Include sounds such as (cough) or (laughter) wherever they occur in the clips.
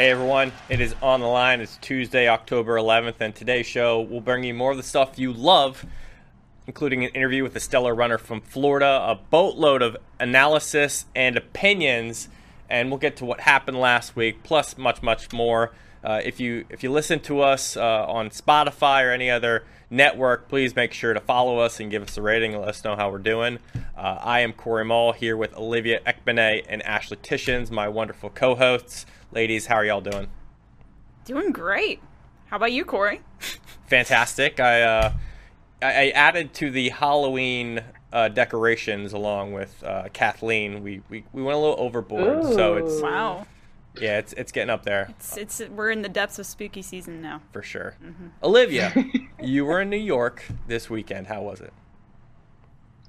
Hey everyone, it is on the line. It's Tuesday, October 11th, and today's show will bring you more of the stuff you love, including an interview with a stellar runner from Florida, a boatload of analysis and opinions, and we'll get to what happened last week, plus much, much more. Uh, if you if you listen to us uh, on Spotify or any other network, please make sure to follow us and give us a rating. Let us know how we're doing. Uh, I am Cory Mull here with Olivia Ekpone and Ashley Tysiac, my wonderful co-hosts. Ladies, how are y'all doing? Doing great. How about you, Corey? Fantastic. I uh, I added to the Halloween uh, decorations along with uh, Kathleen. We, we we went a little overboard, Ooh. so it's Wow. yeah, it's it's getting up there It's it's we're in the depths of spooky season now. for sure. Olivia, (laughs) you were in New York this weekend. How was it?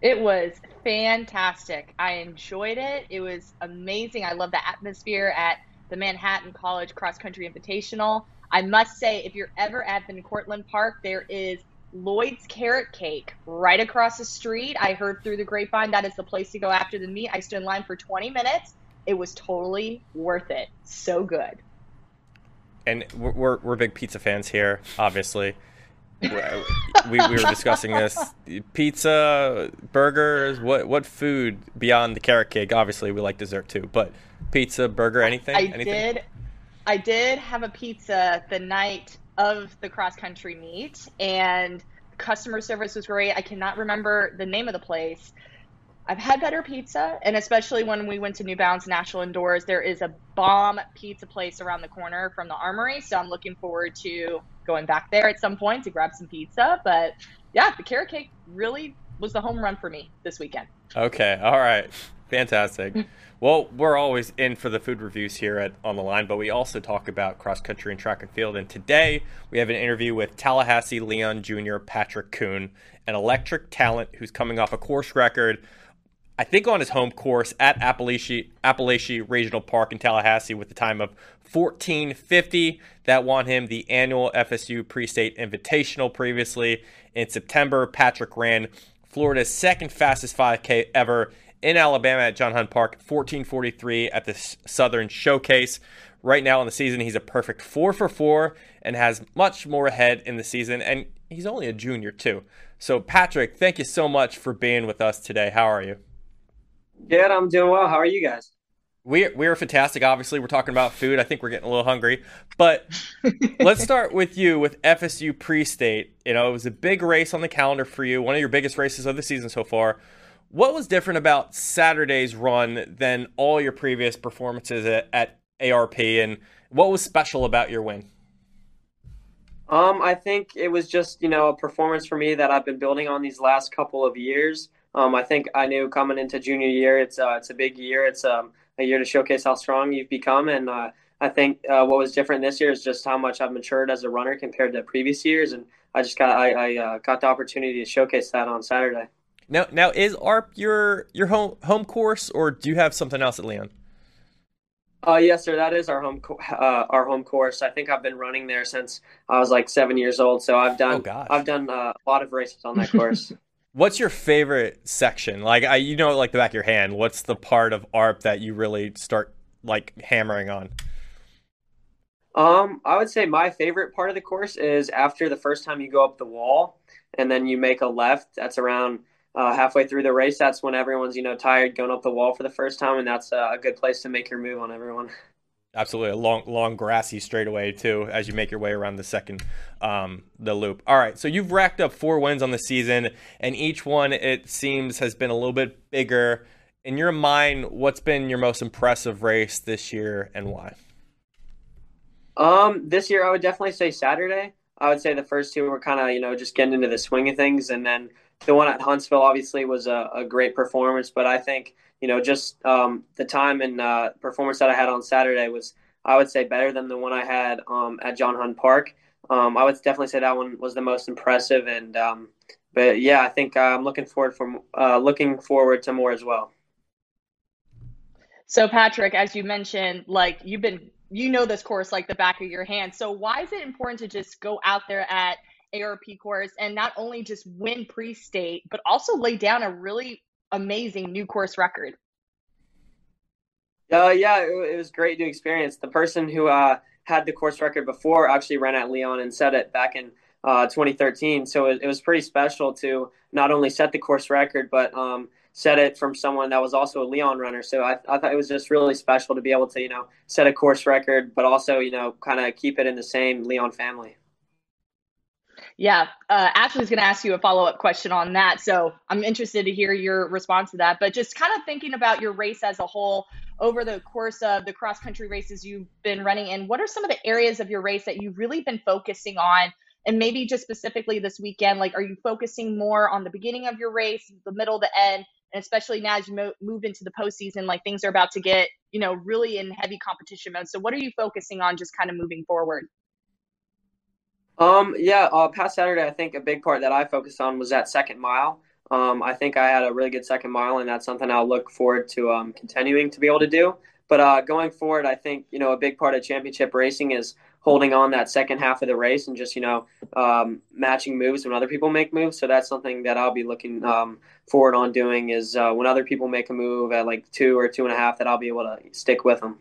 It was fantastic. I enjoyed it. It was amazing. I love the atmosphere at the Manhattan College Cross Country Invitational. I must say, if you're ever at the Cortlandt Park, there is Lloyd's Carrot Cake right across the street. I heard through the grapevine that is the place to go after the meet. I stood in line for 20 minutes. It was totally worth it. So good. and we're, we're, we're big pizza fans here, obviously. we, we were discussing this pizza, burgers. What what food beyond the carrot cake? Obviously, we like dessert too, but pizza, burger, anything? I anything? did. I did have a pizza the night of the cross country meet, and customer service was great. I cannot remember the name of the place. I've had better pizza, and especially when we went to New Balance National Indoors, there is a bomb pizza place around the corner from the Armory. So I'm looking forward to going back there at some point to grab some pizza. But yeah, the carrot cake really was the home run for me this weekend. Okay, all right, fantastic. Well, we're always in for the food reviews here at On the Line, but we also talk about cross country and track and field. And today we have an interview with Tallahassee Leon Jr. Patrick Koon, an electric talent who's coming off a course record. I think on his home course at Apalachee, Apalachee Regional Park in Tallahassee with the time of 1450. That won him the annual FSU Pre-State Invitational previously. In September, Patrick ran Florida's second fastest 5K ever in Alabama at John Hunt Park, 1443 at the Southern Showcase. Right now in the season, he's a perfect 4 for 4 and has much more ahead in the season. And he's only a junior, too. So, Patrick, thank you so much for being with us today. How are you? Good, I'm doing well. How are you guys? We're, we're fantastic. Obviously, we're talking about food. I think we're getting a little hungry. But (laughs) let's start with you with FSU pre state. You know, it was a big race on the calendar for you, one of your biggest races of the season so far. What was different about Saturday's run than all your previous performances at, at ARP? And what was special about your win? Um, I think it was just, you know, a performance for me that I've been building on these last couple of years. Um, I think I knew coming into junior year, it's uh, it's a big year. It's um, a year to showcase how strong you've become, and uh, I think uh, what was different this year is just how much I've matured as a runner compared to previous years, and I just got I, I uh, got the opportunity to showcase that on Saturday. Now, now is ARP your your home home course, or do you have something else at Leon? Uh, yes, sir. That is our home co- uh, our home course. I think I've been running there since I was like seven years old. So I've done Oh. I've done uh, a lot of races on that course. (laughs) What's your favorite section? Like, I you know, like the back of your hand. What's the part of ARP that you really start like hammering on? Um, I would say my favorite part of the course is after the first time you go up the wall and then you make a left. That's around uh, halfway through the race. That's when everyone's you know tired going up the wall for the first time, and that's uh, a good place to make your move on everyone. Absolutely, a long, long grassy straightaway too, as you make your way around the second, um, the loop. All right, so you've racked up four wins on the season, and each one it seems has been a little bit bigger. In your mind, what's been your most impressive race this year, and why? Um, this year I would definitely say Saturday. I would say the first two were kind of you know just getting into the swing of things, and then the one at Huntsville obviously was a, a great performance. But I think you know just um, the time and uh, performance that I had on Saturday was I would say better than the one I had um, at John Hunt Park. Um, I would definitely say that one was the most impressive, and um, but yeah, I think I'm looking forward from uh, looking forward to more as well. So Patrick, as you mentioned, like you've been you know this course like the back of your hand. So why is it important to just go out there at ARP course and not only just win pre-state, but also lay down a really amazing new course record? Uh, yeah, it, it, was great to experience. The person who uh, had the course record before actually ran at Leon and set it back in uh, 2013. So it, it, was pretty special to not only set the course record, but um, set it from someone that was also a Leon runner. So I, I thought it was just really special to be able to, you know, set a course record, but also, you know, kind of keep it in the same Leon family. Yeah, uh, Ashley's going to ask you a follow up question on that. So I'm interested to hear your response to that. But just kind of thinking about your race as a whole over the course of the cross country races you've been running in, what are some of the areas of your race that you've really been focusing on? And maybe just specifically this weekend, like, are you focusing more on the beginning of your race, the middle, the end, and especially now as you mo- move into the postseason, like things are about to get, you know, really in heavy competition mode. So, what are you focusing on, just kind of moving forward? Um, yeah, uh, past Saturday, I think a big part that I focused on was that second mile. Um, I think I had a really good second mile, and that's something I'll look forward to um, continuing to be able to do. But uh, going forward, I think you know a big part of championship racing is holding on that second half of the race and just you know um, matching moves when other people make moves. So that's something that I'll be looking um, forward on doing is uh, when other people make a move at like two or two and a half, that I'll be able to stick with them.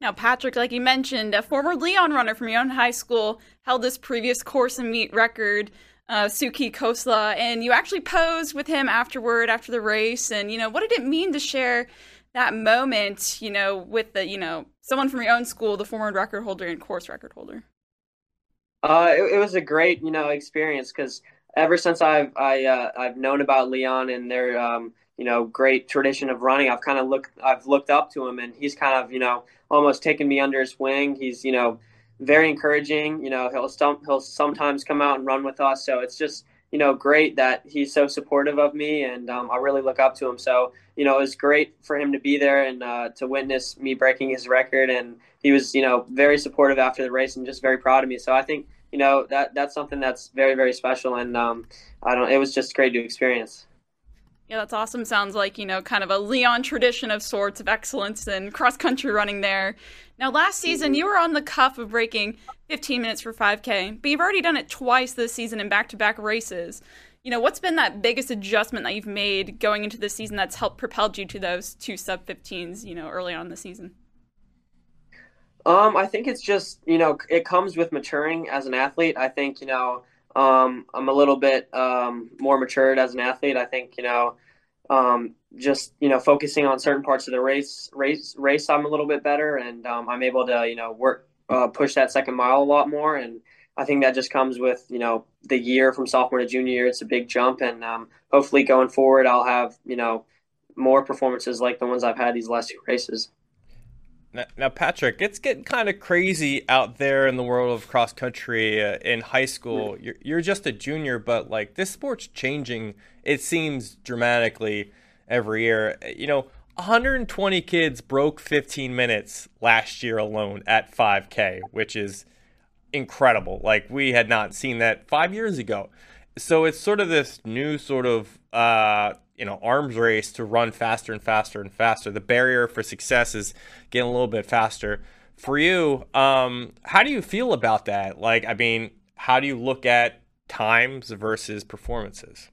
Now, Patrick, like you mentioned, a former Leon runner from your own high school held this previous course and meet record, uh, Suki Kosla, and you actually posed with him afterward, after the race. And, you know, what did it mean to share that moment, you know, with the, you know, someone from your own school, the former record holder and course record holder? Uh, it, it was a great, you know, experience because ever since I've I uh, I've known about Leon and their um, you know great tradition of running, I've kind of looked I've looked up to him, and he's kind of you know almost taken me under his wing. He's you know very encouraging. You know he'll stump, he'll sometimes come out and run with us, so it's just you know great that he's so supportive of me, and um, I really look up to him. So you know it was great for him to be there and uh, to witness me breaking his record, and he was you know very supportive after the race and just very proud of me. So I think you know that that's something that's very very special, and um, I don't. It was just great to experience. Yeah, that's awesome. Sounds like, you know, kind of a Leon tradition of sorts of excellence and cross country running there. Now, last season, you were on the cuff of breaking 15 minutes for 5K, but you've already done it twice this season in back to back races. You know, what's been that biggest adjustment that you've made going into the season that's helped propelled you to those two sub 15s, you know, early on in the season? Um, I think it's just, you know, it comes with maturing as an athlete. I think, you know, um, I'm a little bit um, more matured as an athlete. I think you know, um, just you know, focusing on certain parts of the race, race, race. I'm a little bit better, and um, I'm able to you know work, uh, push that second mile a lot more. And I think that just comes with you know the year from sophomore to junior year. It's a big jump, and um, hopefully going forward, I'll have you know more performances like the ones I've had these last two races. Now, Patrick, it's getting kind of crazy out there in the world of cross country uh, in high school. You're, you're just a junior, but like this sport's changing, it seems dramatically every year. You know, 120 kids broke 15 minutes last year alone at 5K, which is incredible. Like, we had not seen that five years ago. So it's sort of this new sort of uh, you know arms race to run faster and faster and faster. The barrier for success is getting a little bit faster. For you, um, how do you feel about that? Like, I mean, how do you look at times versus performances?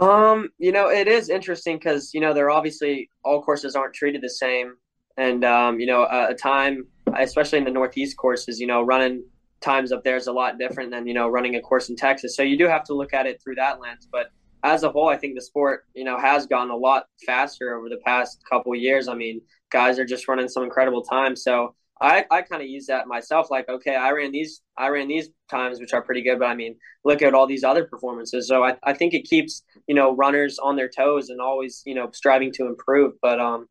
Um, you know, it is interesting because you know they're obviously all courses aren't treated the same, and um, you know, a, a time, especially in the Northeast courses, you know, running times up there is a lot different than you know running a course in Texas. So you do have to look at it through that lens. But as a whole, I think the sport, you know, has gone a lot faster over the past couple years. I mean, guys are just running some incredible times. So I, I kind of use that myself. Like, okay, I ran these, I ran these times, which are pretty good, but I mean, look at all these other performances. So I, I think it keeps, you know, runners on their toes and always, you know, striving to improve. But, um,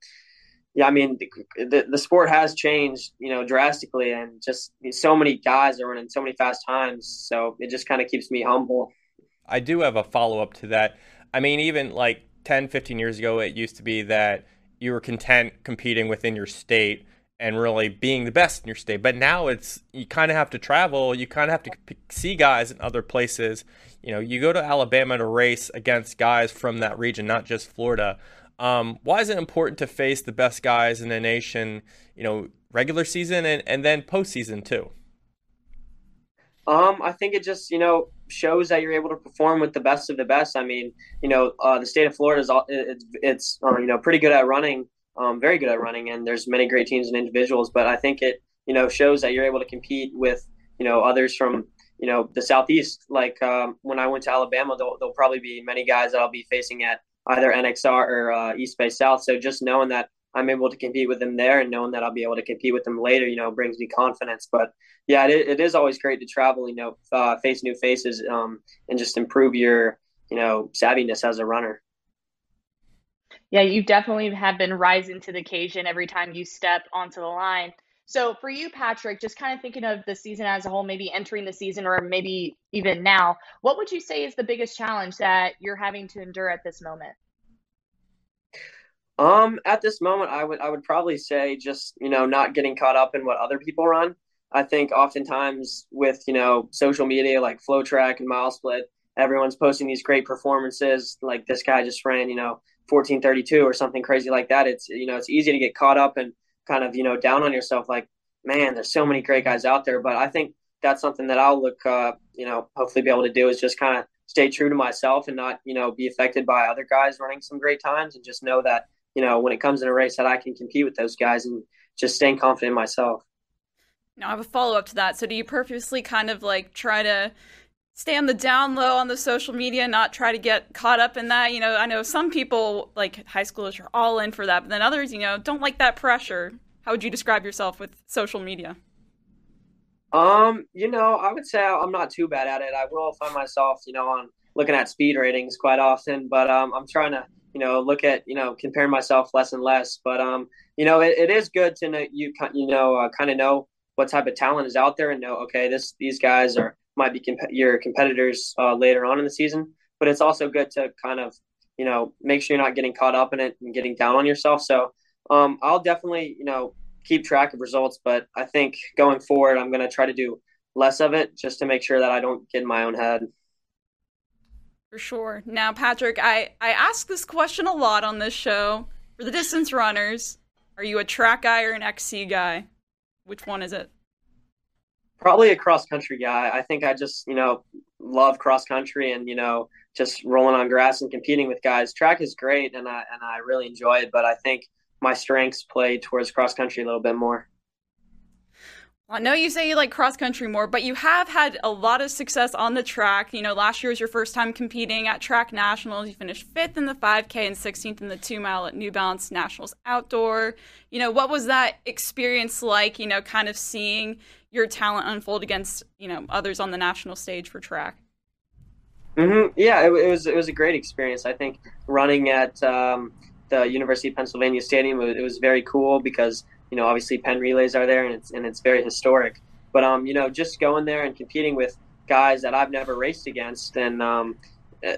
yeah, I mean, the, the, sport has changed, you know, drastically and just so many guys are running so many fast times. So it just kind of keeps me humble. I do have a follow up to that. I mean, even like 10, 15 years ago, it used to be that you were content competing within your state and really being the best in your state. But now it's you kind of have to travel. You kind of have to see guys in other places. You know, you go to Alabama to race against guys from that region, not just Florida. Um, why is it important to face the best guys in the nation? You know, regular season and, and then postseason too. Um, I think it just you know shows that you're able to perform with the best of the best. I mean, you know, uh, the state of Florida is all, it's it's uh, you know pretty good at running, um, very good at running, and there's many great teams and individuals. But I think it you know shows that you're able to compete with you know others from you know the southeast. Like um, when I went to Alabama, there'll, there'll probably be many guys that I'll be facing at either NXR or uh, East Bay South. So just knowing that I'm able to compete with them there and knowing that I'll be able to compete with them later, you know, brings me confidence. But yeah, it, it is always great to travel, you know, uh, face new faces um, and just improve your, you know, savviness as a runner. Yeah, you definitely have been rising to the occasion every time you step onto the line. So for you, Patrick, just kind of thinking of the season as a whole, maybe entering the season or maybe even now, what would you say is the biggest challenge that you're having to endure at this moment? Um, at this moment, I would I would probably say just you know not getting caught up in what other people run. I think oftentimes with you know social media like FloTrack and MileSplit, everyone's posting these great performances. Like this guy just ran you know 1432 or something crazy like that. It's you know it's easy to get caught up and kind of you know down on yourself like man there's so many great guys out there. But i think that's something that i'll look uh, you know hopefully be able to do is just kind of stay true to myself and not you know be affected by other guys running some great times and just know that you know when it comes in a race that i can compete with those guys and just staying confident in myself. Now i have a follow-up to that. So do you purposely kind of like try to stay on the down low on the social media, not try to get caught up in that. You know, I know some people, like high schoolers, are all in for that, but then others, you know, don't like that pressure. How would you describe yourself with social media? Um, you know, I would say I'm not too bad at it. I will find myself, you know, on looking at speed ratings quite often, but um, I'm trying to, you know, look at, you know, comparing myself less and less. But um, you know, it, it is good to know you, you know, uh, kind of know what type of talent is out there and know, okay, this these guys are might be comp- your competitors uh, later on in the season. But it's also good to kind of you know make sure you're not getting caught up in it and getting down on yourself. So um, I'll definitely you know keep track of results, but I think going forward I'm going to try to do less of it just to make sure that I don't get in my own head. For sure. Now, Patrick, I I ask this question a lot on this show for the distance runners. Are you a track guy or an XC guy? Which one is it? Probably a cross country guy. I think I just, you know, love cross country and, you know, just rolling on grass and competing with guys. Track is great and I and I really enjoy it, but I think my strengths play towards cross country a little bit more. I know you say you like cross country more, but you have had a lot of success on the track. You know, last year was your first time competing at track nationals. You finished fifth in the 5K and 16th in the two mile at New Balance Nationals Outdoor. You know, what was that experience like? You know, kind of seeing your talent unfold against you know others on the national stage for track. Mm-hmm. Yeah, it, it, was it was a great experience. I think running at um, the University of Pennsylvania Stadium it, it was very cool because you know obviously Penn relays are there and it's and it's very historic. But um, you know, just going there and competing with guys that I've never raced against and um,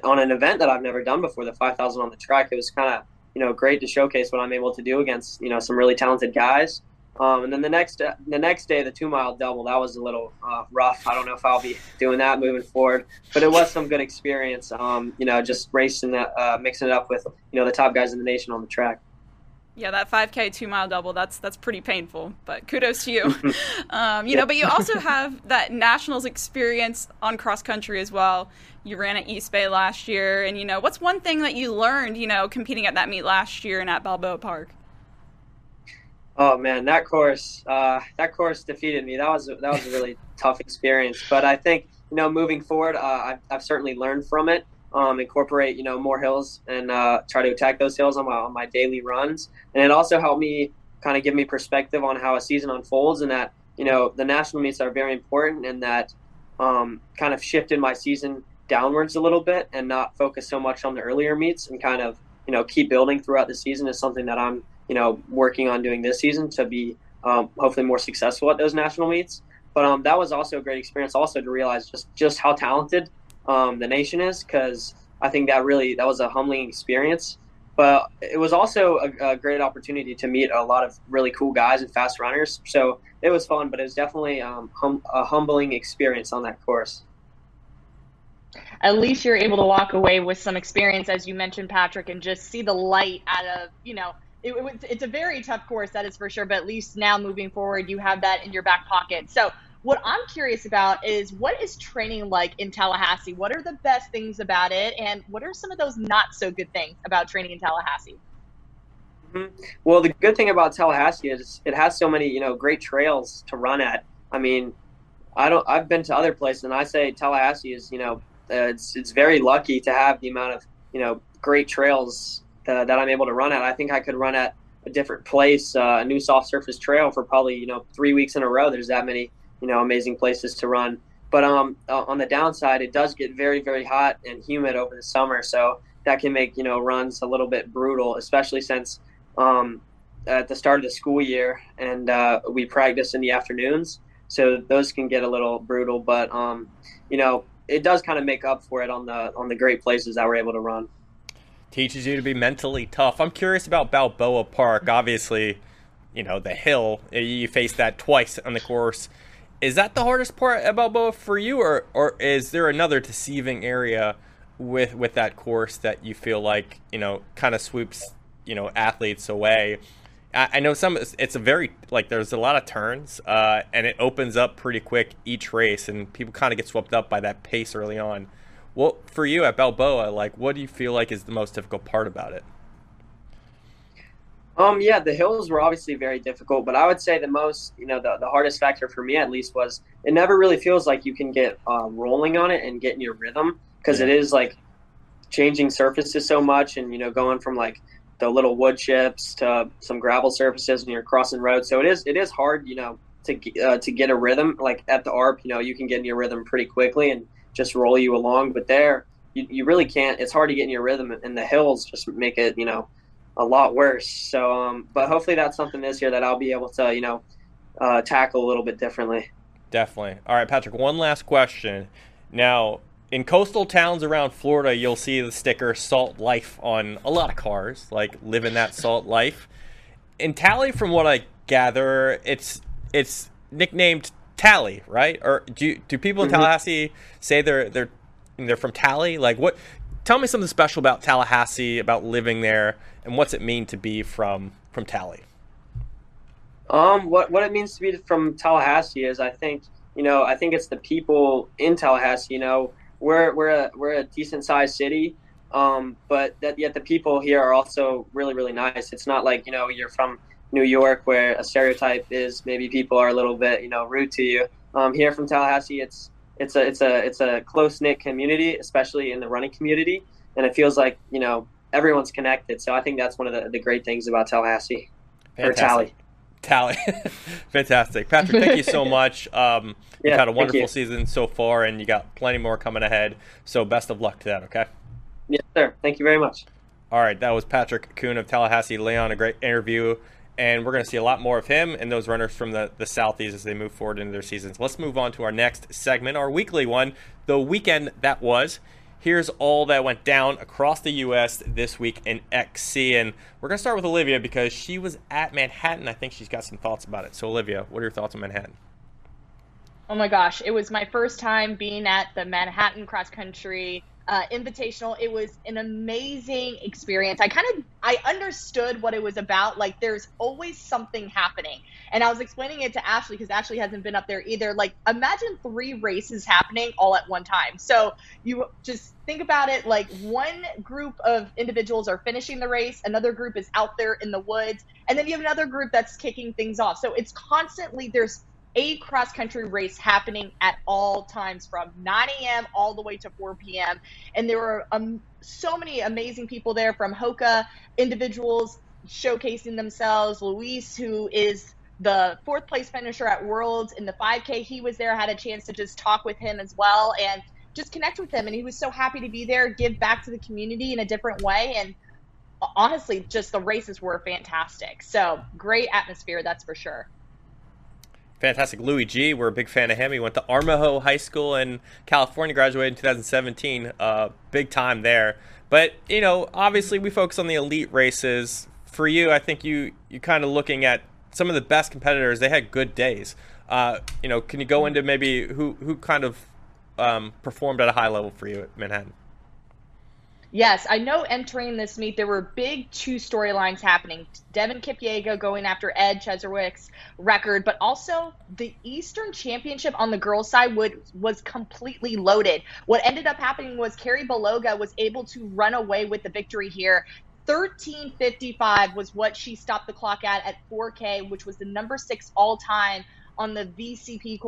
on an event that I've never done before, the 5,000 on the track, it was kind of you know great to showcase what I'm able to do against you know some really talented guys. Um, and then the next the next day, the two mile double that was a little uh, rough. I don't know if I'll be doing that moving forward, but it was some good experience. Um, you know, just racing that, uh, mixing it up with you know the top guys in the nation on the track. Yeah, that 5K two mile double that's that's pretty painful, but kudos to you. (laughs) um, you know, but you also (laughs) have that nationals experience on cross country as well. You ran at East Bay last year, and you know, what's one thing that you learned, you know, competing at that meet last year and at Balboa Park? Oh man, that course, uh, that course defeated me. That was that was a really (laughs) tough experience. But I think you know, moving forward, uh, I've, I've certainly learned from it. Um, incorporate you know more hills and uh, try to attack those hills on my on my daily runs, and it also helped me kind of give me perspective on how a season unfolds, and that you know the national meets are very important, and that um, kind of shifted my season downwards a little bit, and not focus so much on the earlier meets, and kind of you know keep building throughout the season is something that I'm you know, working on doing this season to be um, hopefully more successful at those national meets. But um, that was also a great experience, also to realize just just how talented um, the nation is, because I think that really that was a humbling experience. But it was also a, a, great opportunity to meet a lot of really cool guys and fast runners. So it was fun, but it was definitely um, hum, a humbling experience on that course. At least you're able to walk away with some experience, as you mentioned, Patrick, and just see the light out of you know it, it, it's a very tough course, that is for sure. But at least now moving forward, you have that in your back pocket. So what I'm curious about is what is training like in Tallahassee? What are the best things about it, and what are some of those not so good things about training in Tallahassee? Mm-hmm. Well, the good thing about Tallahassee is it has so many, you know, great trails to run at. I mean, I don't. I've been to other places, and I say Tallahassee is, you know, uh, it's it's very lucky to have the amount of, you know, great trails that, that I'm able to run at. I think I could run at a different place, uh, a new soft surface trail for probably, you know, three weeks in a row. There's that many, you know, amazing places to run. But um, uh, on the downside, it does get very, very hot and humid over the summer, so that can make you know runs a little bit brutal, especially since um, at the start of the school year, and uh, we practice in the afternoons, so those can get a little brutal. But um, you know, it does kind of make up for it on the on the great places that we're able to run. Teaches you to be mentally tough. I'm curious about Balboa Park. Obviously, you know the hill. You face that twice on the course. Is that the hardest part at Balboa for you, or or is there another deceiving area with with that course that you feel like you know kind of sweeps you know athletes away. I, I know some. It's a very like there's a lot of turns, uh, and it opens up pretty quick each race, and people kind of get swept up by that pace early on. Well, for you at Balboa, like, what do you feel like is the most difficult part about it? Um, yeah, the hills were obviously very difficult, but I would say the most, you know, the, the hardest factor for me at least was it never really feels like you can get uh, rolling on it and get in your rhythm because yeah. it is like changing surfaces so much and, you know, going from like the little wood chips to some gravel surfaces and you're crossing roads. So it is it is hard, you know, to uh, to get a rhythm. Like at the ARP, you know, you can get in your rhythm pretty quickly and just roll you along. But there, you, you really can't. It's hard to get in your rhythm, and the hills just make it, you know, a lot worse. So, um, but hopefully that's something this year that I'll be able to, you know, uh, tackle a little bit differently. Definitely. All right, Patrick. One last question. Now, in coastal towns around Florida, you'll see the sticker "Salt Life" on a lot of cars, like living that salt life. In Tally, from what I gather, it's it's nicknamed Tally, right? Or do do people in mm-hmm. Tallahassee say they're they're they're from Tally? Like what? Tell me something special about Tallahassee, about living there, and what's it mean to be from from Tally. Um, what what it means to be from Tallahassee is, I think you know, I think it's the people in Tallahassee. You know, we're we're a we're a decent sized city, um, but that, yet the people here are also really really nice. It's not like you know you're from New York where a stereotype is maybe people are a little bit you know rude to you. Um, here from Tallahassee, it's it's a it's a it's a close knit community, especially in the running community, and it feels like you know everyone's connected. So I think that's one of the, the great things about Tallahassee Fantastic. or Tally. Tally. (laughs) Fantastic. Patrick, thank you so (laughs) much. Um, yeah, you've had a wonderful season so far, and you got plenty more coming ahead. So best of luck to that, okay? Yes, sir. Thank you very much. All right, that was Patrick Koon of Tallahassee Leon, a great interview. And we're going to see a lot more of him and those runners from the, the Southeast as they move forward into their seasons. Let's move on to our next segment, our weekly one, the weekend that was. Here's all that went down across the U.S. this week in XC. And we're going to start with Olivia because she was at Manhattan. I think she's got some thoughts about it. So, Olivia, what are your thoughts on Manhattan? Oh my gosh, it was my first time being at the Manhattan Cross Country uh, invitational. It was an amazing experience. I kind of I understood what it was about. Like there's always something happening, and I was explaining it to Ashley because Ashley hasn't been up there either. Like imagine three races happening all at one time. So you just think about it like one group of individuals are finishing the race, another group is out there in the woods, and then you have another group that's kicking things off. So it's constantly there's a cross country race happening at all times from 9 a.m. all the way to 4 p.m. And there were um, so many amazing people there from Hoka individuals showcasing themselves. Luis, who is the fourth place finisher at Worlds in the 5K, he was there, had a chance to just talk with him as well and just connect with him. And he was so happy to be there, give back to the community in a different way. And honestly, just the races were fantastic. So great atmosphere, that's for sure. Fantastic. Louis G, we're a big fan of him. He went to Armijo High School in California, graduated in 2017. Uh, big time there. But, you know, obviously we focus on the elite races. For you, I think you, you kind of looking at some of the best competitors, they had good days. Uh, you know, can you go into maybe who, who kind of um, performed at a high level for you at Manhattan? Yes, I know entering this meet, there were big two storylines happening. Devin Kipyego going after Ed Cheserek's record, but also the Eastern Championship on the girls' side would, was completely loaded. What ended up happening was Karrie Baloga was able to run away with the victory here. 1355 was what she stopped the clock at at 4K, which was the number six all time on the VCP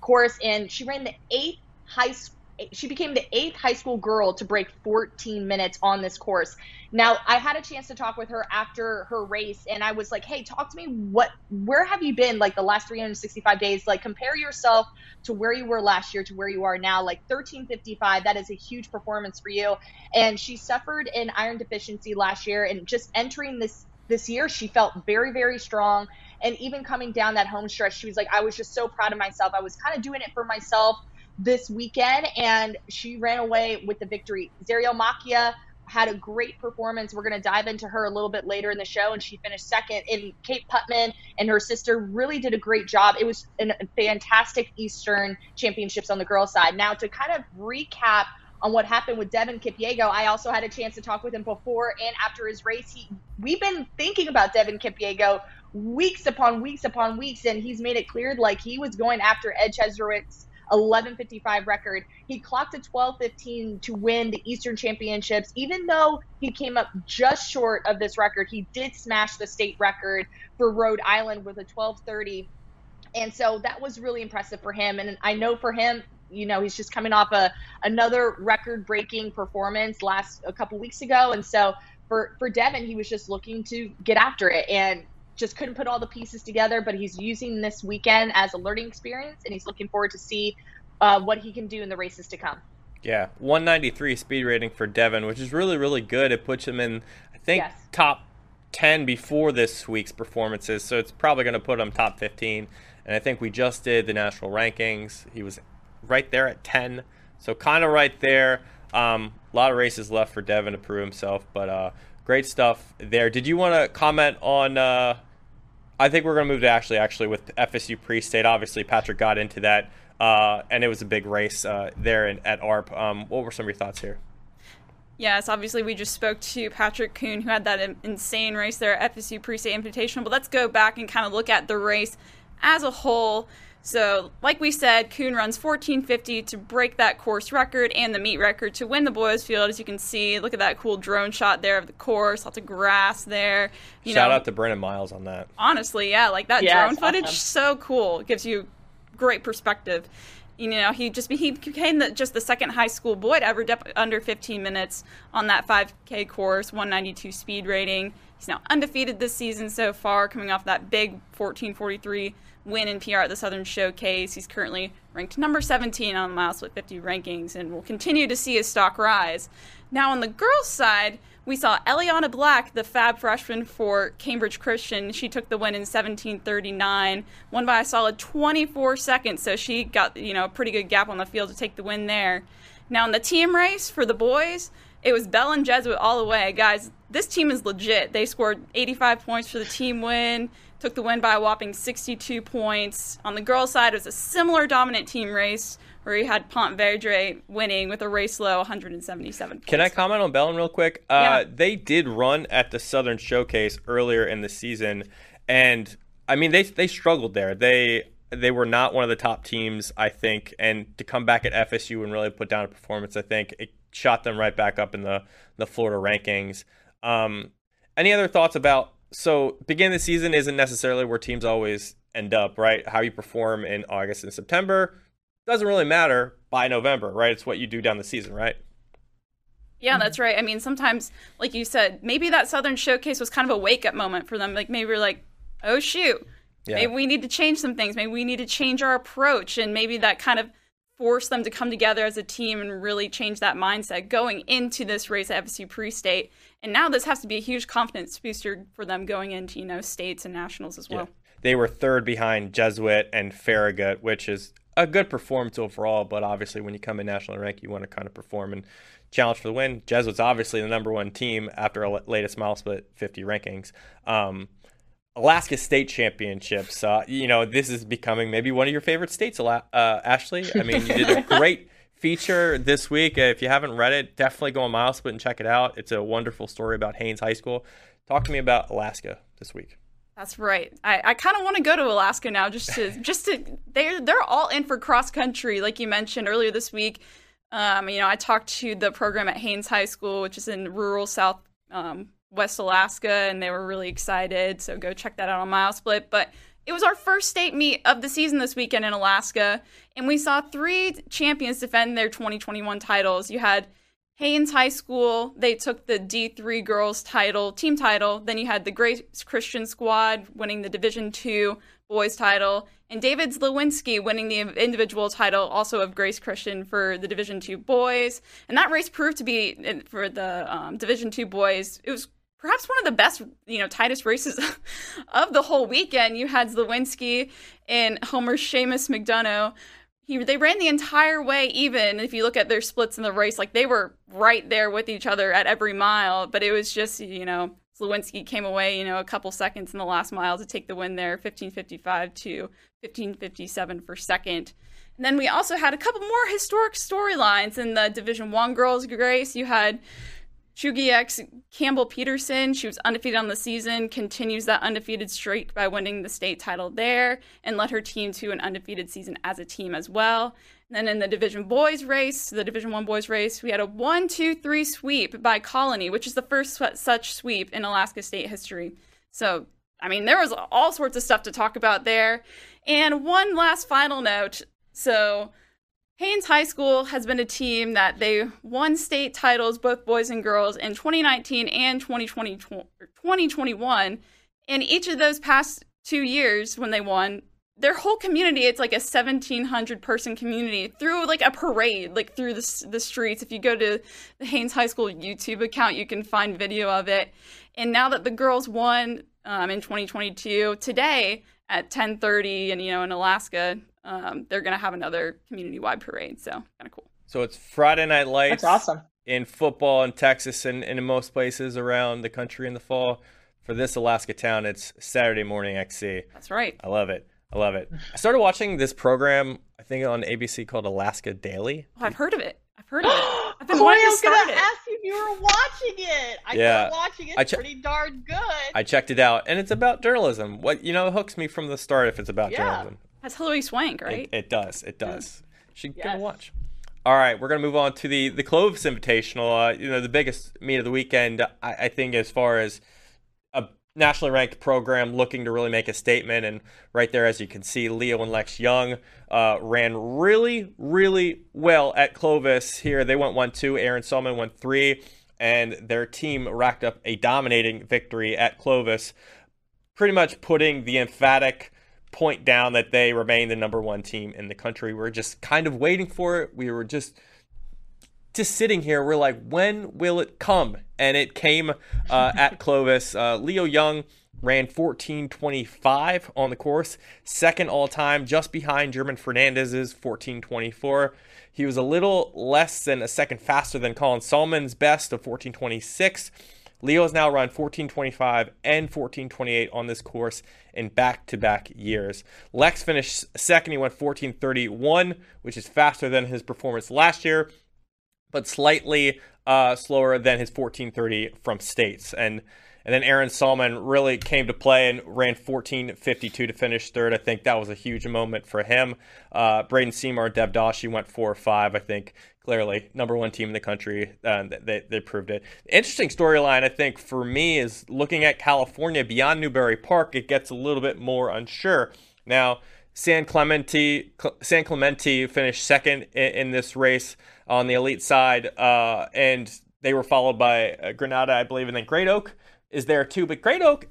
course. And she ran the eighth high school she became the eighth high school girl to break 14 minutes on this course. Now, I had a chance to talk with her after her race, and I was like, "Hey, talk to me. What, where have you been like the last 365 days? Like, compare yourself to where you were last year to where you are now. Like 1355, that is a huge performance for you." And she suffered an iron deficiency last year, and just entering this this year, she felt very, very strong. And even coming down that home stretch, she was like, "I was just so proud of myself. I was kind of doing it for myself." This weekend, and she ran away with the victory. Zariel Macchia had a great performance. We're going to dive into her a little bit later in the show, and she finished second. And Kate Putman and her sister really did a great job. It was a fantastic Eastern Championships on the girls' side. Now, to kind of recap on what happened with Devin Kipyego, I also had a chance to talk with him before and after his race. He, we've been thinking about Devin Kipyego weeks upon weeks upon weeks, and he's made it clear like he was going after Ed Cheserek's 11:55 record. He clocked a 12:15 to win the Eastern Championships. Even though he came up just short of this record, he did smash the state record for Rhode Island with a 12:30. And so that was really impressive for him. And I know for him, you know, he's just coming off a another record-breaking performance last a couple weeks ago, and so for for Devin, he was just looking to get after it. And just couldn't put all the pieces together, but he's using this weekend as a learning experience, and he's looking forward to see uh, what he can do in the races to come. Yeah, 193 speed rating for Devin, which is really, really good. It puts him in, I think, yes. top 10 before this week's performances, so it's probably going to put him top 15. And I think we just did the national rankings. He was right there at 10, so kind of right there. Um, a lot of races left for Devin to prove himself, but uh, great stuff there. Did you want to comment on uh, I think we're going to move to Ashley actually with FSU pre-state. Obviously, Patrick got into that, uh, and it was a big race uh, there in, at ARP. Um, what were some of your thoughts here? Yes, obviously we just spoke to Patrick Koon, who had that insane race there at FSU pre-state invitational. But let's go back and kind of look at the race as a whole. So, like we said, Koon runs 1450 to break that course record and the meet record to win the boys field. As you can see, look at that cool drone shot there of the course, lots of grass there. You Shout know, out to Brennan Miles on that. Honestly, yeah, like that yeah, drone footage, awesome. so cool. It gives you great perspective. You know, he just he became the, just the second high school boy to ever dip under 15 minutes on that 5K course, 192 speed rating. He's now undefeated this season so far, coming off that big 1443 win in PR at the Southern Showcase. He's currently ranked number 17 on the MileSplit50 rankings and will continue to see his stock rise. Now, on the girls' side, we saw Eliana Black, the fab freshman for Cambridge Christian. She took the win in 1739, won by a solid 24 seconds, so she got, you know, a pretty good gap on the field to take the win there. Now, in the team race for the boys, it was Belen Jesuit all the way. Guys, this team is legit. They scored 85 points for the team win took the win by a whopping 62 points. On the girls' side, it was a similar dominant team race where you had Ponte Vedra winning with a race low 177 points. Can I comment on Belen real quick? Uh, yeah. They did run at the Southern Showcase earlier in the season, and I mean they they struggled there. They they were not one of the top teams, I think, and to come back at FSU and really put down a performance, I think it shot them right back up in the the Florida rankings. Um, any other thoughts about so beginning the season isn't necessarily where teams always end up, right? How you perform in August and September doesn't really matter by November, right? It's what you do down the season, right? Yeah, that's right. I mean, sometimes, like you said, maybe that Southern Showcase was kind of a wake up moment for them. Like maybe we're like, oh shoot, yeah. maybe we need to change some things. Maybe we need to change our approach, and maybe that kind of forced them to come together as a team and really change that mindset going into this race at FSU pre-state. And now this has to be a huge confidence booster for them going into, you know, states and nationals as well. Yeah. They were third behind Jesuit and Farragut, which is a good performance overall, but obviously when you come in national rank, you want to kind of perform and challenge for the win. Jesuit's obviously the number one team after a latest mile split 50 rankings. Um, Alaska State Championships. Uh, you know, this is becoming maybe one of your favorite states, uh, Ashley. I mean, you did a (laughs) great feature this week. If you haven't read it, definitely go on MileSplit and check it out. It's a wonderful story about Haines High School. Talk to me about Alaska this week. That's right. I, I kind of want to go to Alaska now, just to (laughs) just to they're they're all in for cross country, like you mentioned earlier this week. Um, you know, I talked to the program at Haines High School, which is in rural South um, West Alaska, and they were really excited. So go check that out on MileSplit. But it was our first state meet of the season this weekend in Alaska, and we saw three champions defend their 2021 titles. You had Haines High School, they took the D3 girls title, team title. Then you had the Grace Christian squad winning the Division 2 boys title, and David Lewinsky winning the individual title also of Grace Christian for the Division 2 boys. And that race proved to be for the um, Division 2 boys. It was perhaps one of the best, you know, tightest races (laughs) of the whole weekend. You had Zlewinski and Homer Seamus McDonough. He, they ran the entire way even if you look at their splits in the race like they were right there with each other at every mile but it was just you know Zlewinski came away you know a couple seconds in the last mile to take the win there 1555 to 1557 for second and then we also had a couple more historic storylines in the division one girls race. you had Chugiak Campbell Peterson, she was undefeated on the season, continues that undefeated streak by winning the state title there and led her team to an undefeated season as a team as well. And then in the Division Boys race, the Division One Boys race, we had a one, two, three sweep by Colony, which is the first such sweep in Alaska State history. So, I mean, there was all sorts of stuff to talk about there. And one last final note. So, Haines High School has been a team that they won state titles, both boys and girls, in 2019 and 2020, 2021. In each of those past two years when they won, their whole community, it's like a 1,700 person community through like a parade, like through the, the streets. If you go to the Haines High School YouTube account, you can find video of it. And now that the girls won um, in 2022, today at 10:30, and you know in Alaska, um, they're going to have another community wide parade. So kind of cool. So it's Friday Night Lights. That's awesome. In football in Texas and, and in most places around the country in the fall. For this Alaska town, it's Saturday morning XC. That's right. I love it. I love it. I started watching this program, I think on ABC called Alaska Daily. Oh, I've heard of it. I've heard of it. (gasps) I've been Corey, wanting to start gonna it. ask you if you were watching it. I yeah, watching it. It's che- pretty darn good. I checked it out, and it's about journalism. What you know it hooks me from the start if it's about yeah. journalism. Has Hilary Swank, right? It, it does. It does. Yeah. Should yes. give a watch. All right, we're gonna move on to the the Clovis Invitational. Uh, you know, the biggest meet of the weekend, I, I think, as far as a nationally ranked program looking to really make a statement. And right there, as you can see, Leo and Lex Young uh, ran really, really well at Clovis. Here, they went one two. Aaron Sahlman went three, and their team racked up a dominating victory at Clovis, pretty much putting the emphatic point down that they remain the number one team in the country. We're just kind of waiting for it. We were just just sitting here. We're like, when will it come? And it came uh, at (laughs) Clovis. Uh, Leo Young ran 14.25 on the course, second all time, just behind German Fernandez's 14.24. He was a little less than a second faster than Colin Sahlman's best of 14.26. Leo has now run 1425 and 1428 on this course in back to back years. Lex finished second. He went 1431, which is faster than his performance last year, but slightly uh, slower than his 1430 from states. And and then Aaron Sahlman really came to play and ran 14.52 to finish third. I think that was a huge moment for him. Uh, Braden Seymour Dev Dashi went four or five. I think clearly number one team in the country. Uh, they, they proved it. Interesting storyline, I think, for me is looking at California beyond Newbury Park. It gets a little bit more unsure now. San Clemente, San Clemente finished second in, in this race on the elite side, uh, and they were followed by uh, Granada, I believe, and then Great Oak is there too. But Great Oak,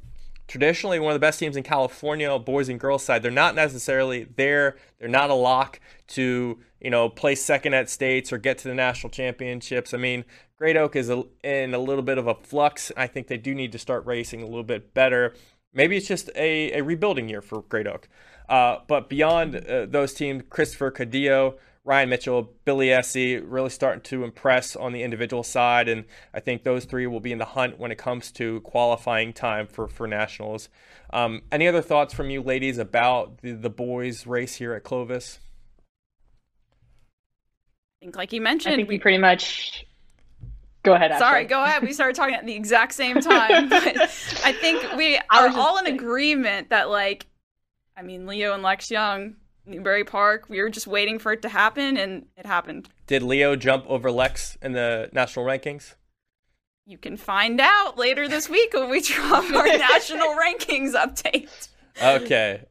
traditionally one of the best teams in California, boys and girls side, they're not necessarily there. They're not a lock to you know place second at states or get to the national championships. I mean, Great Oak is a, in a little bit of a flux. I think they do need to start racing a little bit better. Maybe it's just a, a rebuilding year for Great Oak. Uh, but beyond uh, those teams, Christopher Cadillo, Ryan Mitchell, Billy Essie really starting to impress on the individual side. And I think those three will be in the hunt when it comes to qualifying time for, for nationals. Um, any other thoughts from you ladies about the, the boys race here at Clovis? I think, like you mentioned, I think we, we pretty much. Go ahead. Ashley. Sorry, go ahead. We started talking at the exact same (laughs) time, but I think we are all in agreement that, like, I mean, Leo and Lex Young, Newbury Park, we were just waiting for it to happen, and it happened. Did Leo jump over Lex in the national rankings? You can find out later this week when we drop our (laughs) national rankings update. Okay.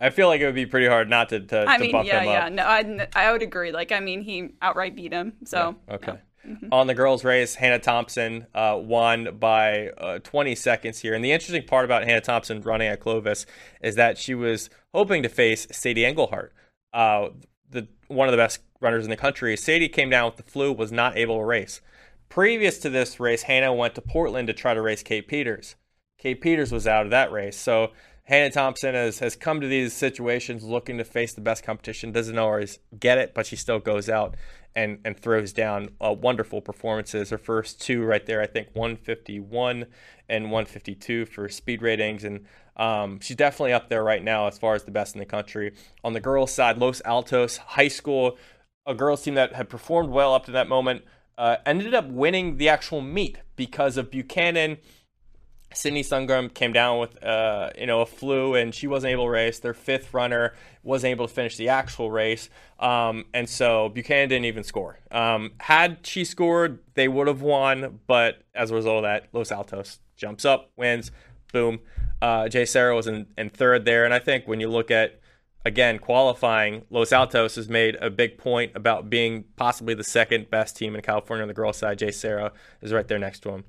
I feel like it would be pretty hard not to. to I to mean, buff yeah, him yeah. up. No, I, I would agree. Like, I mean, he outright beat him. So Yeah, okay. no. Mhm. On the girls' race, Hannah Thompson uh, won by uh, 20 seconds here. And the interesting part about Hannah Thompson running at Clovis is that she was hoping to face Sadie Engelhart, uh, the one of the best runners in the country. Sadie came down with the flu, was not able to race. Previous to this race, Hannah went to Portland to try to race Kate Peters. Kate Peters was out of that race. So Hannah Thompson has, has come to these situations looking to face the best competition, doesn't always get it, but she still goes out and, and throws down uh, wonderful performances. Her first two right there, I think 151 and 152 for speed ratings. And um, she's definitely up there right now as far as the best in the country. On the girls' side, Los Altos High School, a girls' team that had performed well up to that moment, uh, ended up winning the actual meet because of Buchanan. Sydney Sundgren came down with uh, you know a flu and she wasn't able to race. Their fifth runner wasn't able to finish the actual race, um, and so Buchanan didn't even score. Um, had she scored, they would have won. But as a result of that, Los Altos jumps up, wins, boom. Uh, JSerra was in, in third there, and I think when you look at again qualifying, Los Altos has made a big point about being possibly the second best team in California on the girls' side. JSerra is right there next to him.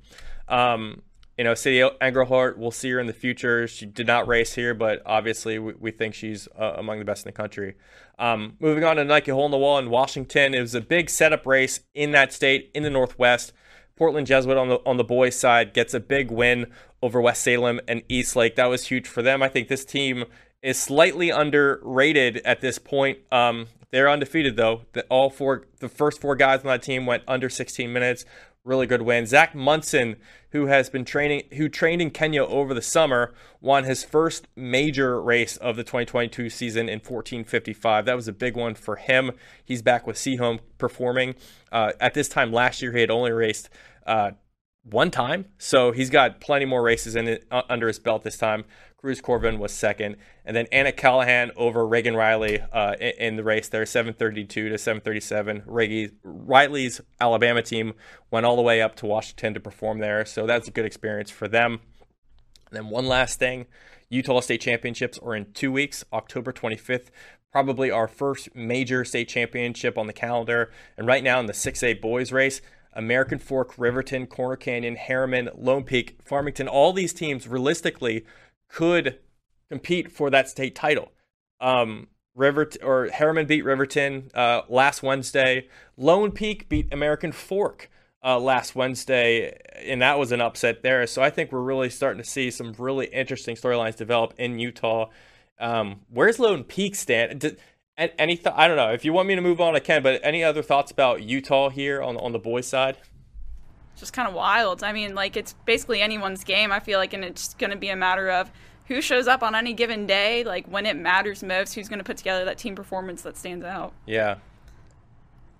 Um, you know, Sadie Engelhart, we'll see her in the future. She did not race here, but obviously we, we think she's uh, among the best in the country. Um, moving on to Nike Hole in the Wall in Washington, it was a big setup race in that state in the Northwest. Portland Jesuit on the on the boys' side gets a big win over West Salem and East Lake. That was huge for them. I think this team is slightly underrated at this point. Um, they're undefeated though. The, all four, the first four guys on that team went under 16 minutes. Really good win. Zach Munson, who has been training, who trained in Kenya over the summer, won his first major race of the 2022 season in 14:55. That was a big one for him. He's back with Sehome performing. Uh, at this time last year, he had only raced uh, one time, so he's got plenty more races in it, uh, under his belt this time. Cruz Corbin was second, and then Anna Callahan over Reagan Riley uh, in, in, the race there, 732 to 737. Reggie, Riley's Alabama team went all the way up to Washington to perform there, so that's a good experience for them. And then one last thing, Utah State Championships are in two weeks, October 25th. Probably our first major state championship on the calendar. And right now in the 6A boys race, American Fork, Riverton, Corner Canyon, Herriman, Lone Peak, Farmington, all these teams realistically could compete for that state title. Um, River or Herriman beat Riverton uh, last Wednesday. Lone Peak beat American Fork uh, last Wednesday, and that was an upset there. So I think we're really starting to see some really interesting storylines develop in Utah. Um, where's Lone Peak stand? Did, any th- I don't know. If you want me to move on, I can. But any other thoughts about Utah here on on the boys' side? Just kind of wild. I mean, like it's basically anyone's game. I feel like, and it's going to be a matter of who shows up on any given day, like when it matters most, who's going to put together that team performance that stands out. Yeah.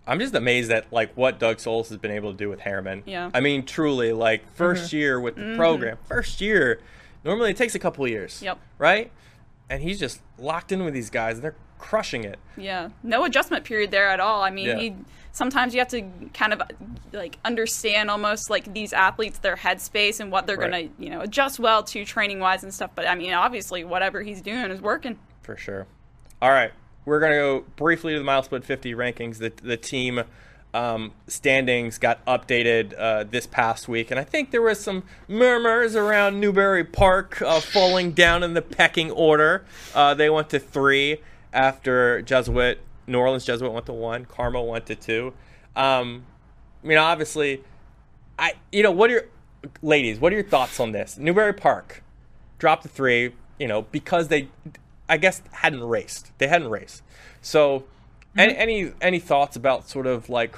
I'm just amazed at like what Doug Souls has been able to do with Herriman. Yeah. I mean, truly, like 1st Mm-hmm. year with the program, first year. Normally, it takes a couple years. Yep. Right. And he's just locked in with these guys, and they're crushing it. Yeah, no adjustment period there at all. I mean, Yeah. he sometimes you have to kind of like understand almost like these athletes their headspace and what they're Right. gonna you know adjust well to training wise and stuff. But I mean, obviously, whatever he's doing is working. For sure. All right. We're going to go briefly to the MileSplit50 rankings. The, the team um, standings got updated uh, this past week, and I think there was some murmurs around Newbury Park uh, falling down in the pecking order. Uh, they went to three after Jesuit, New Orleans Jesuit went to one, Carmel went to two. Um, I mean, obviously, I you know what are your ladies? What are your thoughts on this? Newbury Park dropped to three, you know, because they, I guess, hadn't raced. They hadn't raced. So, any, any any thoughts about sort of like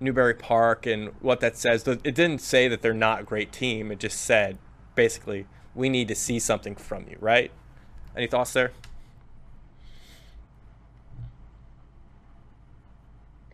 Newbury Park and what that says? It didn't say that they're not a great team. It just said basically we need to see something from you, right? Any thoughts there?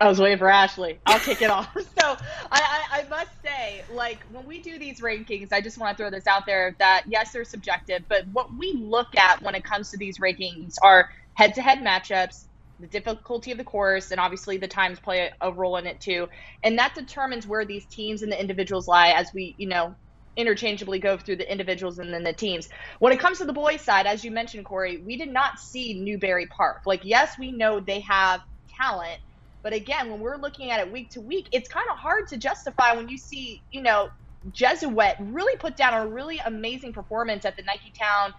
I was waiting for Ashley. I'll kick it off. (laughs) So I, I, I, must say, like when we do these rankings, I just want to throw this out there that yes, they're subjective, but what we look at when it comes to these rankings are head-to-head matchups, the difficulty of the course, and obviously the times play a role in it too. And that determines where these teams and the individuals lie as we, you know, interchangeably go through the individuals and then the teams. When it comes to the boys' side, as you mentioned, Cory, we did not see Newbury Park. Like, yes, we know they have talent, but again, when we're looking at it week to week, it's kind of hard to justify when you see, you know, Jesuit really put down a really amazing performance at the Nike Town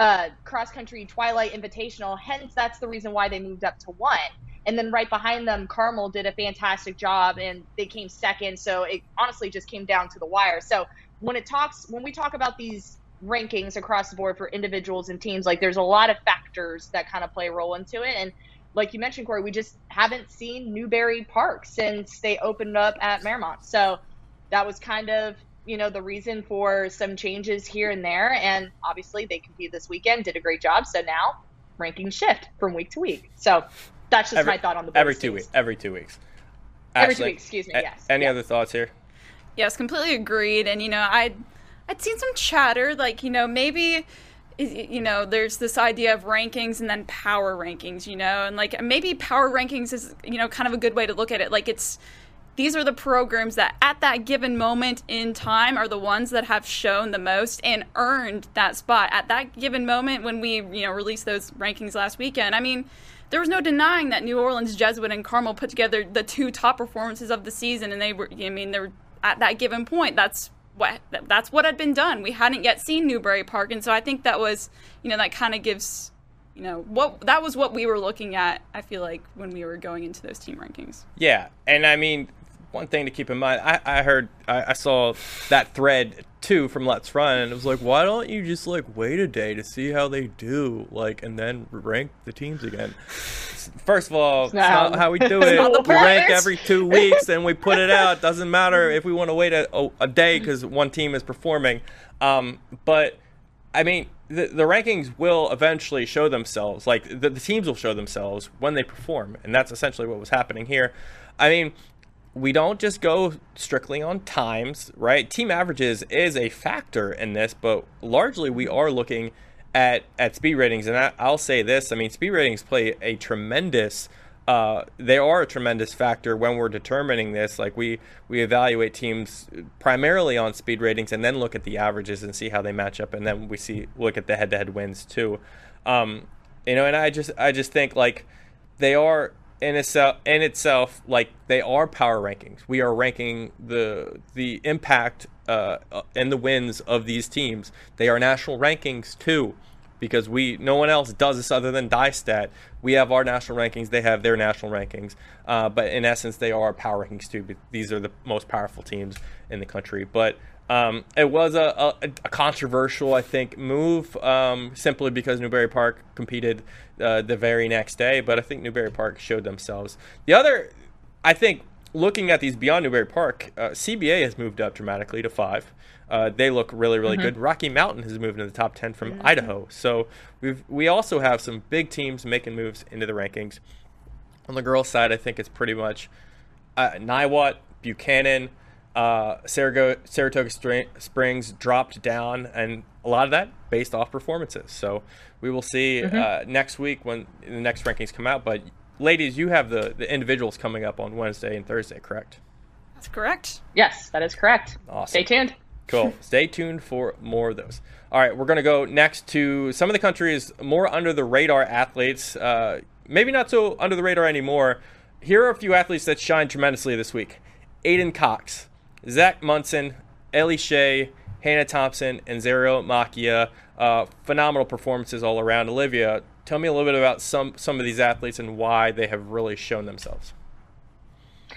uh, cross country Twilight Invitational. Hence, that's the reason why they moved up to one. And then right behind them, Carmel did a fantastic job and they came second. So it honestly just came down to the wire. So when it talks, when we talk about these rankings across the board for individuals and teams, like there's a lot of factors that kind of play a role into it. And like you mentioned, Cory, we just haven't seen Newbury Park since they opened up at Marymount. So that was kind of, you know, the reason for some changes here and there. And obviously they competed this weekend, did a great job. So now rankings shift from week to week. So that's just every, my thought on the every two weeks. Every two weeks. Ashley, every two weeks. Excuse me. Yes. Any yes. other thoughts here? Yes, completely agreed. And you know, I'd I'd seen some chatter like you know maybe you know there's this idea of rankings and then power rankings you know and like maybe power rankings is you know kind of a good way to look at it. Like it's these are the programs that at that given moment in time are the ones that have shown the most and earned that spot. At that given moment when we you know released those rankings last weekend i mean there was no denying that new orleans jesuit and carmel put together the two top performances of the season and they were i mean they were at that given point. That's what that's what had been done. We hadn't yet seen Newbury Park, and so I think that was, you know, that kind of gives, you know, what that was what we were looking at. I feel like when we were going into those team rankings. Yeah, and I mean, one thing to keep in mind, I, I heard, I, I saw that thread too from Let's Run, and it was like, why don't you just like wait a day to see how they do, like, and then rank the teams again? First of all, it's not how we do (laughs) it. We rank every two weeks and we put it out. Doesn't matter if we want to wait a, a day because one team is performing. Um, but I mean, the, the rankings will eventually show themselves. Like the, the teams will show themselves when they perform, and that's essentially what was happening here. I mean, we don't just go strictly on times, right? Team averages is a factor in this, but largely we are looking at at speed ratings, and I, will say this: I mean, speed ratings play a tremendous. Uh, they are a tremendous factor when we're determining this. Like we we evaluate teams primarily on speed ratings, and then look at the averages and see how they match up, and then we see look at the head-to-head wins too. Um, you know, and I just I just think like they are in itself in itself like they are power rankings. We are ranking the the impact uh, and the wins of these teams. They are national rankings too, because we no one else does this other than DyeStat. We have our national rankings. They have their national rankings. Uh, but in essence, they are power rankings too. These are the most powerful teams in the country. But um, it was a, a, a, controversial, I think, move um, simply because Newbury Park competed uh, the very next day. But I think Newbury Park showed themselves. The other, I think, looking at these beyond Newbury Park, uh, CBA has moved up dramatically to five. Uh, they look really, really mm-hmm. good. Rocky Mountain has moved into the top ten from mm-hmm. Idaho. So we've we also have some big teams making moves into the rankings. On the girls' side, I think it's pretty much uh, Niwot, Buchanan, uh, Saratoga Springs dropped down, and a lot of that based off performances. So we will see mm-hmm. uh, next week when the next rankings come out. But ladies, you have the, the individuals coming up on Wednesday and Thursday, correct? That's correct. Yes, that is correct. Awesome. Stay tuned. Cool. (laughs) Stay tuned for more of those. All right, we're going to go next to some of the country's more under the radar athletes. Uh, maybe not so under the radar anymore. Here are a few athletes that shine tremendously this week Aiden Cox, Zach Munson, Ellie Shea, Hannah Thompson, and Zariel Macchia. Uh, phenomenal performances all around. Olivia, tell me a little bit about some some of these athletes and why they have really shown themselves.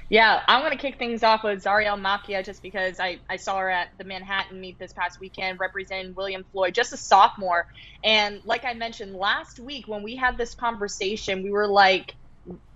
Yeah, I'm going to kick things off with Zariel Macchia just because I, I saw her at the Manhattan meet this past weekend representing William Floyd, just a sophomore. And like I mentioned last week when we had this conversation, we were like,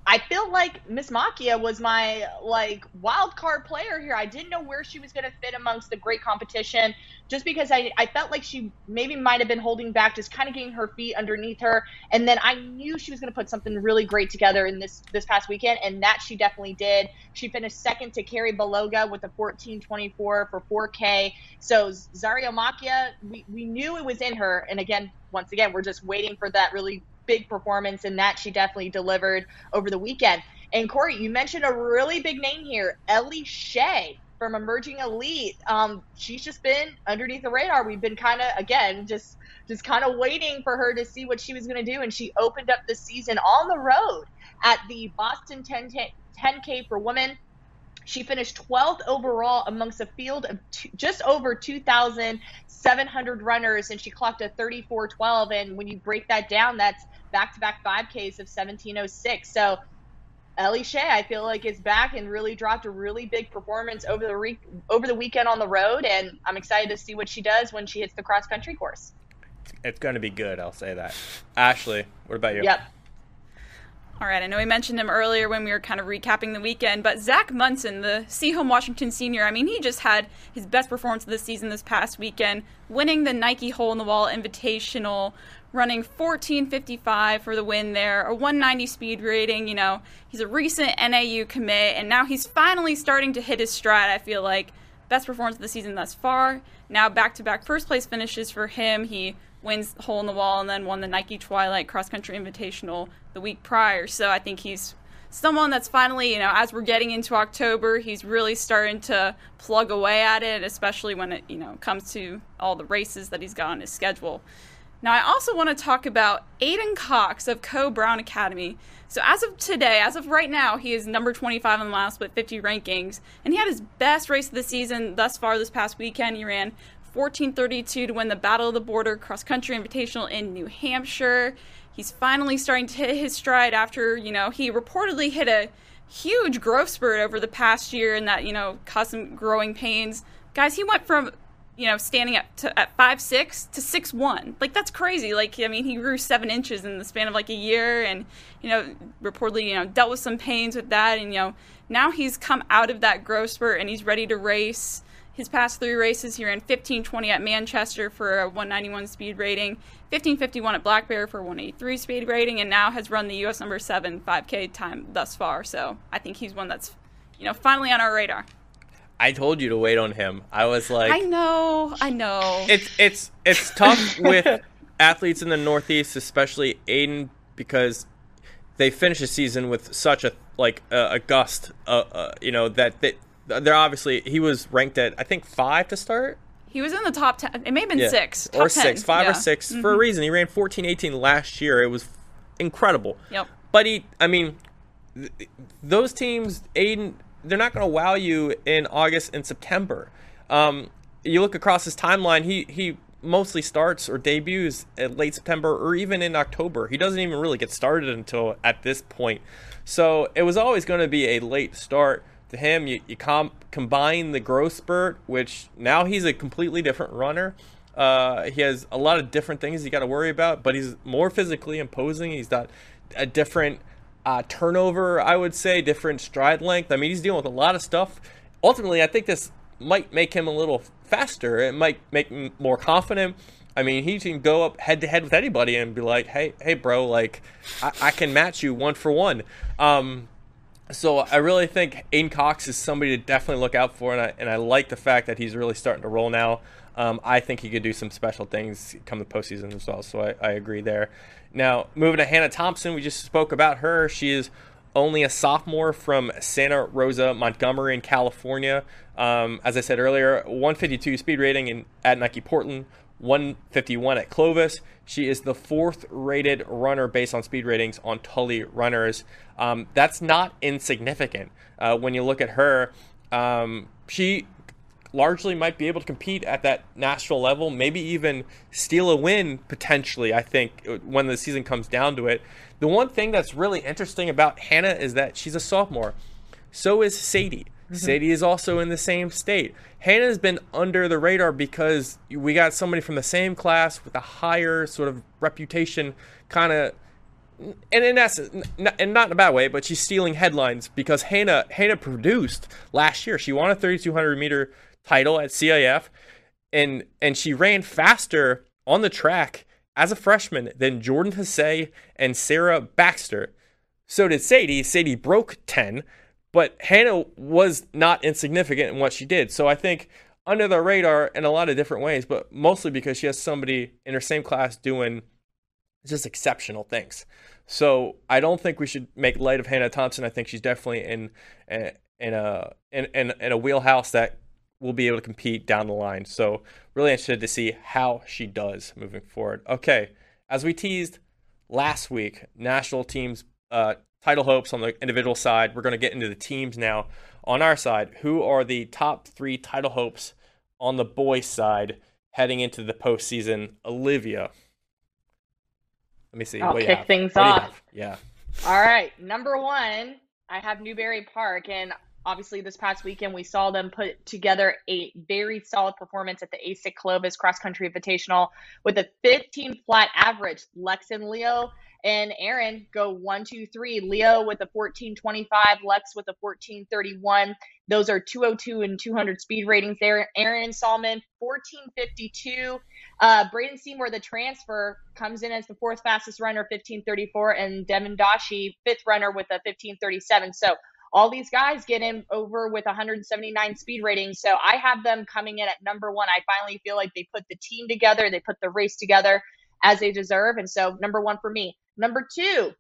I feel like Miss Macchia was my like wild card player here. I didn't know where she was going to fit amongst the great competition, just because I, I felt like she maybe might have been holding back, just kind of getting her feet underneath her. And then I knew she was going to put something really great together in this this past weekend, and that she definitely did. She finished second to Karrie Baloga with a 14:24 for 4K. So Zariel Macchia, we, we knew it was in her, and again, once again, we're just waiting for that really big performance, and that she definitely delivered over the weekend. And Cory, you mentioned a really big name here, Ellie Shea from Emerging Elite. Um, she's just been underneath the radar. We've been kind of again just just kind of waiting for her to see what she was going to do, and she opened up the season on the road at the Boston 10, 10K for women. She finished 12th overall amongst a field of just over 2,700 runners, and she clocked a 34.12. And when you break that down, that's back-to-back 5Ks of 1706. So Ellie Shea, I feel like is back and really dropped a really big performance over the re- over the weekend on the road, and I'm excited to see what she does when she hits the cross country course. It's going to be good, I'll say that. Ashley, what about you? Yep. All right, I know we mentioned him earlier when we were kind of recapping the weekend, but Zach Munson, the Sehome Washington senior, I mean, he just had his best performance of the season this past weekend, winning the Nike Hole in the Wall Invitational, running 14.55 for the win there, a 190 speed rating. You know, he's a recent NAU commit, and now he's finally starting to hit his stride. I feel like best performance of the season thus far. Now back to back first place finishes for him. He wins hole in the wall and then won the Nike Twilight Cross Country Invitational the week prior. So I think he's someone that's finally, you know, as we're getting into October, he's really starting to plug away at it, especially when it, you know, comes to all the races that he's got on his schedule. Now, I also want to talk about Aiden Cox of Coe Brown Academy. So, as of today, as of right now, he is number 25 on the last split 50 rankings, and he had his best race of the season thus far this past weekend. He ran 1432 to win the Battle of the Border Cross Country Invitational in New Hampshire. He's finally starting to hit his stride after, you know, he reportedly hit a huge growth spurt over the past year and that, you know, caused some growing pains. Guys, he went from you know, standing at to, at five six to six one. Like that's crazy. Like I mean, he grew seven inches in the span of like a year, and you know, reportedly, you know, dealt with some pains with that, and you know, now he's come out of that growth spurt and he's ready to race. His past three races, he ran 15:20 at Manchester for a 191 speed rating, 15:51 at Black Bear for a 183 speed rating, and now has run the U.S. number seven 5K time thus far. So I think he's one that's, you know, finally on our radar. I told you to wait on him. I was like, I know, I know. It's it's it's tough (laughs) with athletes in the Northeast, especially Aiden, because they finish the season with such a like uh, a gust. Uh, uh, you know that they, they're obviously he was ranked at I think five to start. He was in the top ten. It may have been Yeah. six or top 10. six, five Yeah. or 6 for a Mhm. reason. He ran fourteen eighteen last year. It was incredible. Yep. But he, I mean, th- those teams, Aiden, they're not going to wow you in August and September. Um, you look across his timeline, he he mostly starts or debuts at late September or even in October. He doesn't even really get started until at this point. So it was always going to be a late start to him. You, you com- combine the growth spurt, which now he's a completely different runner. Uh, he has a lot of different things you got to worry about, but he's more physically imposing. He's got a different uh, turnover, I would say, different stride length. I mean, he's dealing with a lot of stuff. Ultimately, I think this might make him a little faster. It might make him more confident. I mean, he can go up head to head with anybody and be like, "Hey, hey, bro, like, I, I can match you one for one." Um, so I really think Aiden Cox is somebody to definitely look out for, and I and I like the fact that he's really starting to roll now. Um, I think he could do some special things come the postseason as well. So I, I agree there. Now moving to Hannah Thompson, we just spoke about her. She is only a sophomore from Santa Rosa, Montgomery, in California. Um, as I said earlier, 152 speed rating in, at Nike Portland, 151 at Clovis. She is the fourth rated runner based on speed ratings on Tully Runners. Um, that's not insignificant uh, when you look at her. Um, she largely might be able to compete at that national level, maybe even steal a win potentially, I think, when the season comes down to it. The one thing that's really interesting about Hannah is that she's a sophomore. So is Sadie. Mm-hmm. Sadie is also in the same state. Hannah's been under the radar because we got somebody from the same class with a higher sort of reputation kind of and in essence, and not in a bad way, but she's stealing headlines because Hannah Hannah produced last year. She won a 3200 meter title at CIF, and and she ran faster on the track as a freshman than Jordan Hasay and Sarah Baxter. So did Sadie. Sadie broke 10, but Hannah was not insignificant in what she did. So I think under the radar in a lot of different ways, but mostly because she has somebody in her same class doing just exceptional things. So I don't think we should make light of Hannah Thompson. I think she's definitely in eh, in a in, in, in a wheelhouse that will be able to compete down the line. So really interested to see how she does moving forward. Okay, as we teased last week, national teams uh, title hopes on the individual side. We're going to get into the teams now. On our side, who are the top three title hopes on the boys' side heading into the postseason? Olivia. Let me see. I'll kick things off. Yeah. All right. Number one, I have Newbury Park. And obviously, this past weekend, we saw them put together a very solid performance at the ASIC Clovis Cross Country Invitational with a 15 flat average. Lex and Leo and Aaron go one, two, three. Leo with a 1425, Lex with a 1431. Those are 202 and 200 speed ratings there. Aaron Sahlman, 1452. Uh, Braden Seymour, the transfer, comes in as the fourth fastest runner, 1534, and Devin Dashi, fifth runner with a 1537. So all these guys get in over with 179 speed ratings. So I have them coming in at number one. I finally feel like they put the team together, they put the race together as they deserve. And so number one for me. Number two,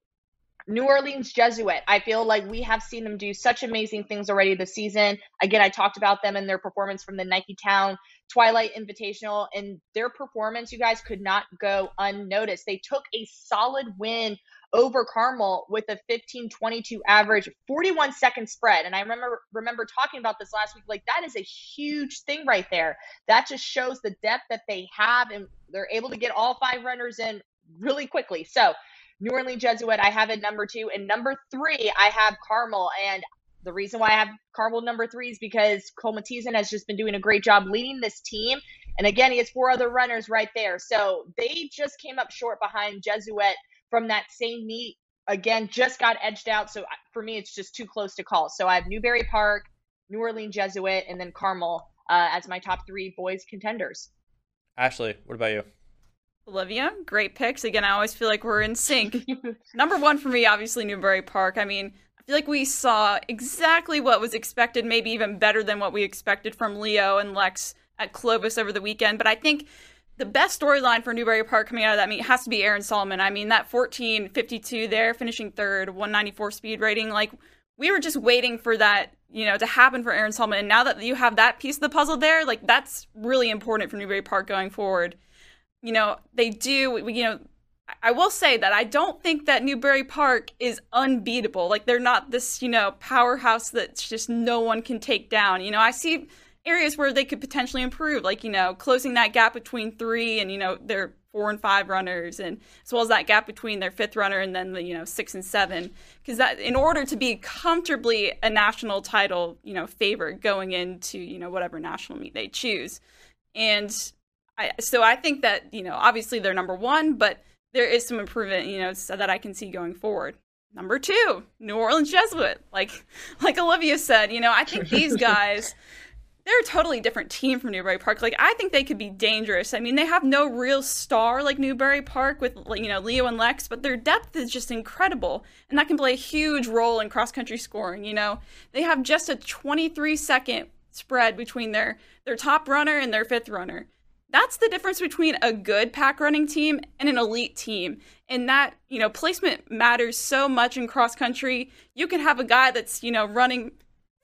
New Orleans Jesuit. I feel like we have seen them do such amazing things already this season. Again, I talked about them and their performance from the Nike Town Twilight Invitational, and their performance, you guys, could not go unnoticed. They took a solid win over Carmel with a 15-22 average, 41 second spread. And I remember remember talking about this last week. Like that is a huge thing right there. That just shows the depth that they have, and they're able to get all five runners in really quickly. So New Orleans Jesuit, I have it number two. And number three, I have Carmel. And the reason why I have Carmel number three is because Cole Mathiesen has just been doing a great job leading this team. And again, he has four other runners right there. So they just came up short behind Jesuit from that same meet. Again, just got edged out. So for me, it's just too close to call. So I have Newbury Park, New Orleans Jesuit, and then Carmel uh, as my top three boys contenders. Ashley, what about you? Olivia, great picks. Again, I always feel like we're in sync. (laughs) Number one for me, obviously, Newbury Park. I mean, I feel like we saw exactly what was expected, maybe even better than what we expected from Leo and Lex at Clovis over the weekend. But I think the best storyline for Newbury Park coming out of that meet has to be Aaron Sahlman. I mean, that 1452 there, finishing third, 194 speed rating. Like, we were just waiting for that, you know, to happen for Aaron Sahlman. And now that you have that piece of the puzzle there, like, that's really important for Newbury Park going forward you know, they do, you know, I will say that I don't think that Newbury Park is unbeatable. Like they're not this, you know, powerhouse that's just no one can take down. You know, I see areas where they could potentially improve, like, you know, closing that gap between three and, you know, their four and five runners and as well as that gap between their fifth runner and then the, you know, six and seven. Because that in order to be comfortably a national title, you know, favorite going into, you know, whatever national meet they choose. And I, so I think that you know obviously they're number one, but there is some improvement you know so that I can see going forward. Number two, New Orleans Jesuit. Like (laughs) like Olivia said, you know I think these (laughs) guys. They're a totally different team from Newbury Park. Like I think they could be dangerous. I mean, they have no real star like Newbury Park with you know Leo and Lex, but their depth is just incredible, and that can play a huge role in cross country scoring. You know, they have just a 23 second spread between their their top runner and their fifth runner that's the difference between a good pack running team and an elite team. And that, you know, placement matters so much in cross country. You can have a guy that's, you know, running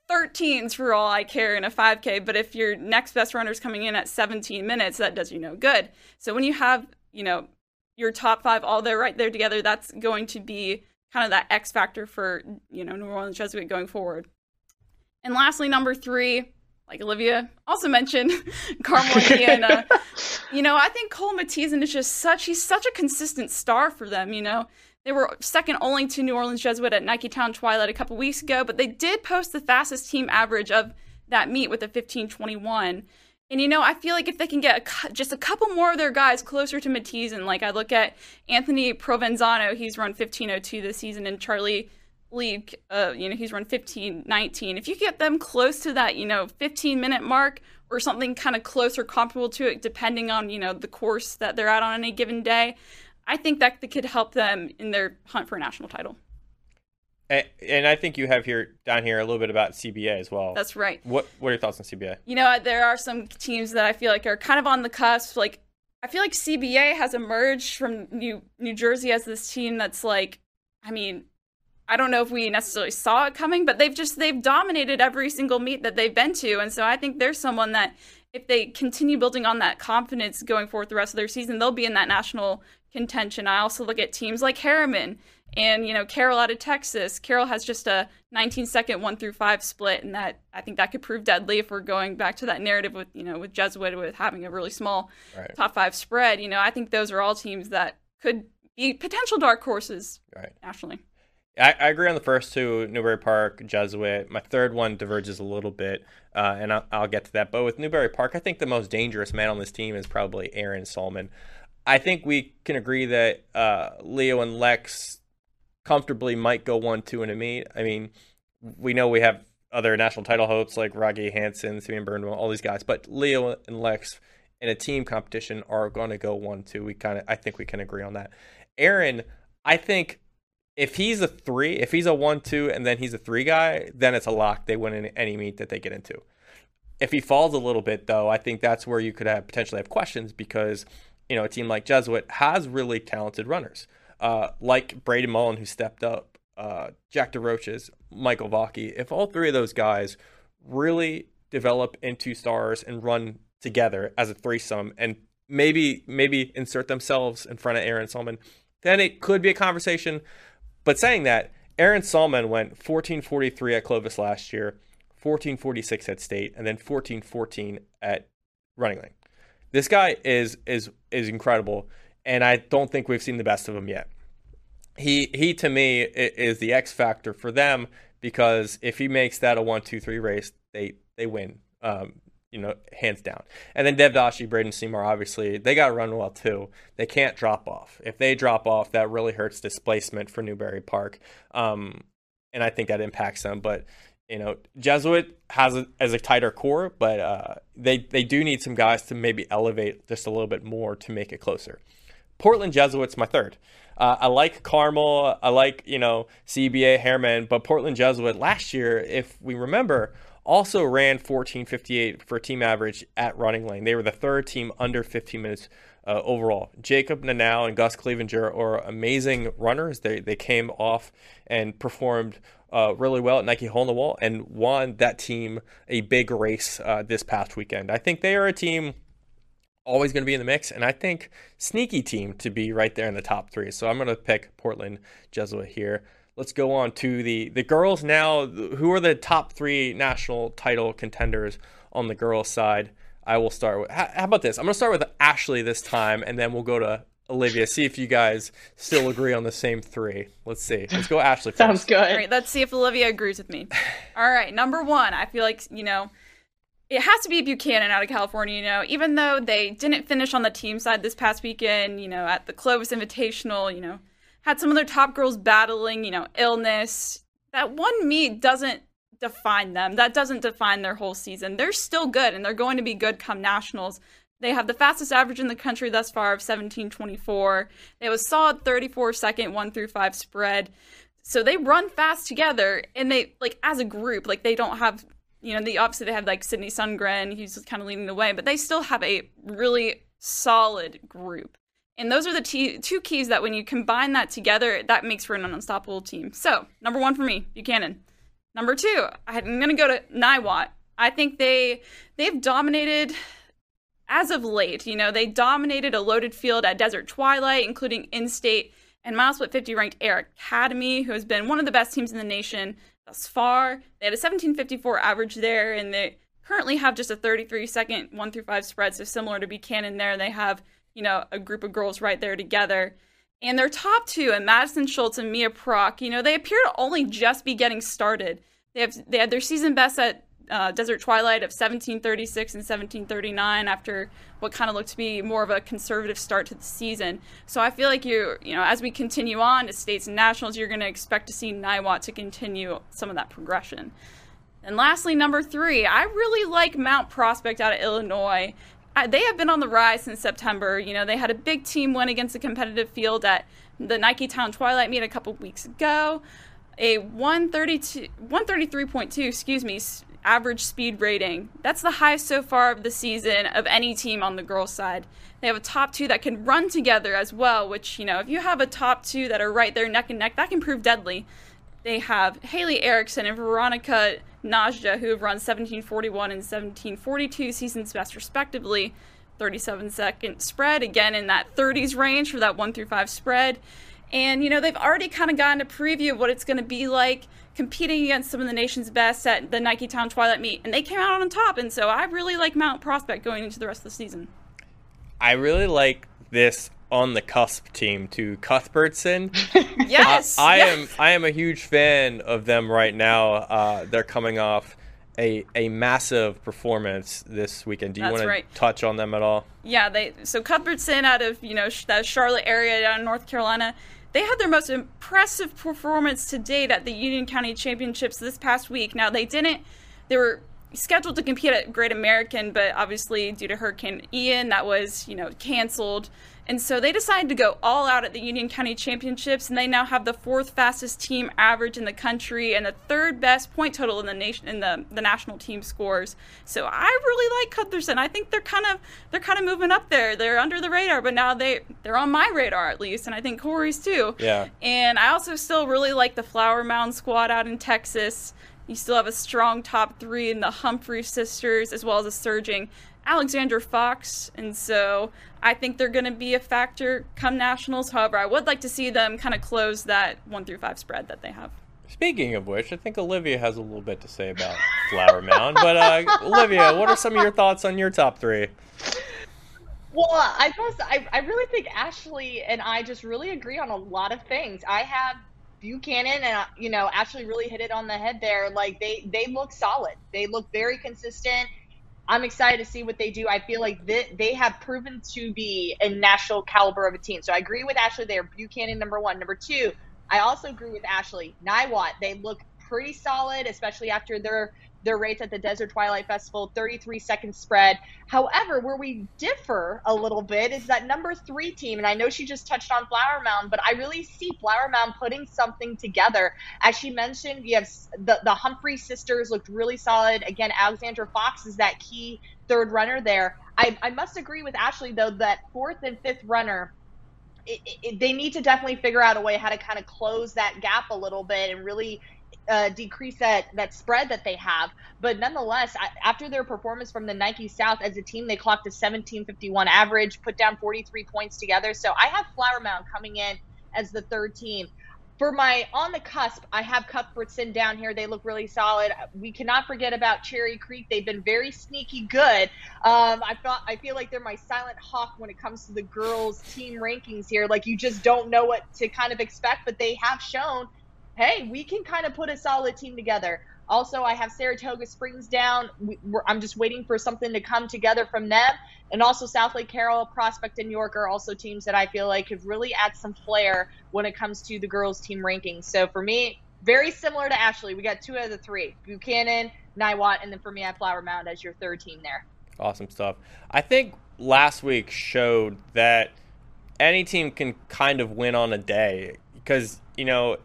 13s for all I care in a 5K, but if your next best runner is coming in at 17 minutes, that does you no good. So when you have, you know, your top five all there right there together, that's going to be kind of that X factor for, you know, New Orleans Jesuit going forward. And lastly, number three, like Olivia also mentioned, (laughs) Carmel Indiana. Uh, (laughs) you know, I think Cole Mathiesen is just such he's such a consistent star for them, you know. They were second only to New Orleans Jesuit at Nike Town Twilight a couple weeks ago, but they did post the fastest team average of that meet with a 1521. And you know, I feel like if they can get a, just a couple more of their guys closer to Mathiesen, like I look at Anthony Provenzano, he's run 1502 this season, and Charlie League, uh, you know, he's run 1519. If you get them close to that, you know, 15 minute mark or something kind of close or comparable to it, depending on, you know, the course that they're at on any given day, I think that could help them in their hunt for a national title. And, I think you have here down here a little bit about CBA as well. That's right. What What are your thoughts on CBA? You know, uh, there are some teams that I feel like are kind of on the cusp. Like, I feel like CBA has emerged from New New Jersey as this team that's like, I mean, I don't know if we necessarily saw it coming, but they've just they've dominated every single meet that they've been to, and so I think there's someone that if they continue building on that confidence going forward the rest of their season, they'll be in that national contention. I also look at teams like Herriman and you know Carroll out of Texas. Carroll has just a 19 second one through five split, and that I think that could prove deadly if we're going back to that narrative with you know with Jesuit with having a really small right. top five spread. You know, I think those are all teams that could be potential dark horses right. nationally. I, I, agree on the first two, Newbury Park, Jesuit. My third one diverges a little bit, uh, and I'll, I'll, get to that. But with Newbury Park, I think the most dangerous man on this team is probably Aaron Sahlman. I think we can agree that uh, Leo and Lex comfortably might go one two in a meet. I mean, we know we have other national title hopes like Rocky Hansen, Simeon Birnbaum, all these guys, but Leo and Lex in a team competition are going to go one two. We kind of, I think we can agree on that. Aaron, I think if he's a three, if he's a one two, and then he's a three guy, then it's a lock. They win in any meet that they get into. If he falls a little bit, though, I think that's where you could have potentially have questions because you know, a team like Jesuit has really talented runners, uh, like Braden Mullen, who stepped up, uh, Jack DeRoches, Michael Vaki. If all three of those guys really develop into stars and run together as a threesome and maybe maybe insert themselves in front of Aaron Sahlman, then it could be a conversation. But saying that, Aaron Sahlman went 1443 at Clovis last year, 1446 at State, and then 1414 at Running Lane. This guy is is is incredible, and I don't think we've seen the best of him yet. He he to me is the X factor for them because if he makes that a one two three race, they they win. Um, you know, hands down. And then Dev Dashi, Braden Seymour, obviously, they got to run well too. They can't drop off. If they drop off, that really hurts displacement for Newbury Park. Um, and I think that impacts them. But you know, Jesuit has a, as a tighter core, but uh, they they do need some guys to maybe elevate just a little bit more to make it closer. Portland Jesuits my third. Uh, I like Carmel. I like you know CBA Herriman, but Portland Jesuit last year, if we remember, also ran 14:58 for team average at Running Lane. They were the third team under 15 minutes uh, overall. Jacob Nanau and Gus Clevenger are amazing runners. They they came off and performed uh, really well at Nike Hole in the Wall and won that team a big race uh, this past weekend. I think they are a team always going to be in the mix, and I think sneaky team to be right there in the top three. So I'm going to pick Portland Jesuit here. Let's go on to the the girls now. Who are the top three national title contenders on the girls' side? I will start with. How, how about this? I'm going to start with Ashley this time, and then we'll go to Olivia, see if you guys still agree on the same three. Let's see. Let's go Ashley (laughs) first. Sounds good. All right, let's see if Olivia agrees with me. (sighs) All right, number one, I feel like, you know, it has to be Buchanan out of California, you know, even though they didn't finish on the team side this past weekend, you know, at the Clovis Invitational, you know, had some of their top girls battling, you know, illness. That one meet doesn't define them. That doesn't define their whole season. They're still good and they're going to be good come nationals. They have the fastest average in the country thus far of 1724. They have a solid 34 second 1 through 5 spread. So they run fast together and they like as a group, like they don't have you know, the obviously they have like Sydney Sundgren, he's kind of leading the way, but they still have a really solid group. And those are the t- two keys that when you combine that together, that makes for an unstoppable team. So, number one for me, Buchanan. Number two, I'm going to go to Niwot. I think they they've dominated as of late, you know, they dominated a loaded field at Desert Twilight, including in state and milesplit 50 ranked Air Academy, who has been one of the best teams in the nation thus far. They had a 1754 average there, and they currently have just a 33 second 1 through 5 spread, so similar to Buchanan there. They have, you know, a group of girls right there together. And their top two, and Madison Schultz and Mia Prock, you know, they appear to only just be getting started. They have they had their season best at uh, Desert Twilight of 1736 and 1739 after what kind of looked to be more of a conservative start to the season. So I feel like you, you know, as we continue on to states and nationals, you're going to expect to see Niwot to continue some of that progression. And lastly, number three, I really like Mount Prospect out of Illinois. They have been on the rise since September. You know, they had a big team win against a competitive field at the Nike Town Twilight meet a couple weeks ago. A 132, 133.2, excuse me, average speed rating. That's the highest so far of the season of any team on the girls' side. They have a top two that can run together as well, which, you know, if you have a top two that are right there neck and neck, that can prove deadly. They have Haley Erickson and Veronica Najda, who have run 1741 and 1742 seasons best, respectively. 37 second spread, again in that 30s range for that 1 through 5 spread. And, you know, they've already kind of gotten a preview of what it's going to be like competing against some of the nation's best at the Nike Town Twilight meet, and they came out on top. And so I really like Mount Prospect going into the rest of the season. I really like this on the cusp team to Cuthbertson. (laughs) (laughs) yes, I, I yes. am. I am a huge fan of them right now. Uh, they're coming off a a massive performance this weekend. Do you want right. to touch on them at all? Yeah, they so Cuthbertson out of you know that Charlotte area down in North Carolina. They had their most impressive performance to date at the Union County Championships this past week. Now they didn't. They were scheduled to compete at Great American, but obviously due to Hurricane Ian, that was you know canceled. And so they decided to go all out at the Union County Championships, and they now have the fourth fastest team average in the country and the third best point total in the nation in the, the national team scores. So I really like Cuthbertson. I think they're kind of they're kind of moving up there. They're under the radar, but now they they're on my radar at least, and I think Cory's too. Yeah. And I also still really like the Flower Mound squad out in Texas. You still have a strong top three in the Humphrey sisters, as well as a surging Alexandra Fox, and so I think they're going to be a factor come nationals. However, I would like to see them kind of close that one through five spread that they have. Speaking of which, I think Olivia has a little bit to say about (laughs) Flower Mound. But uh, Olivia, what are some of your thoughts on your top three? Well, I must. I, I really think Ashley and I just really agree on a lot of things. I have Buchanan and uh, you know Ashley really hit it on the head there. Like they they look solid. They look very consistent. I'm excited to see what they do. I feel like they, they have proven to be a national caliber of a team. So I agree with Ashley there. Buchanan, number one. Number two, I also agree with Ashley. Niwot, they look pretty solid, especially after their their rates at the Desert Twilight Festival, 33 second spread. However, where we differ a little bit is that number three team, and I know she just touched on Flower Mound, but I really see Flower Mound putting something together. As she mentioned, you have the, the Humphrey sisters looked really solid. Again, Alexandra Fox is that key third runner there. I, I must agree with Ashley, though, that fourth and fifth runner, it, it, they need to definitely figure out a way how to kind of close that gap a little bit and really uh, decrease that that spread that they have. But nonetheless, I, after their performance from the Nike South as a team, they clocked a 1751 average, put down 43 points together. So I have Flower Mound coming in as the third team. For my on the cusp, I have Cuthbertson down here. They look really solid. We cannot forget about Cherry Creek. They've been very sneaky good. Um, I thought I feel like they're my silent hawk when it comes to the girls' team rankings here. Like you just don't know what to kind of expect, but they have shown hey, we can kind of put a solid team together. Also, I have Saratoga Springs down. We, I'm just waiting for something to come together from them. And also, South Lake Carroll, Prospect, and York are also teams that I feel like could really add some flair when it comes to the girls' team rankings. So for me, very similar to Ashley. We got two out of the three Buchanan, Niwot, and then for me, I have Flower Mound as your third team there. Awesome stuff. I think last week showed that any team can kind of win on a day because, you know,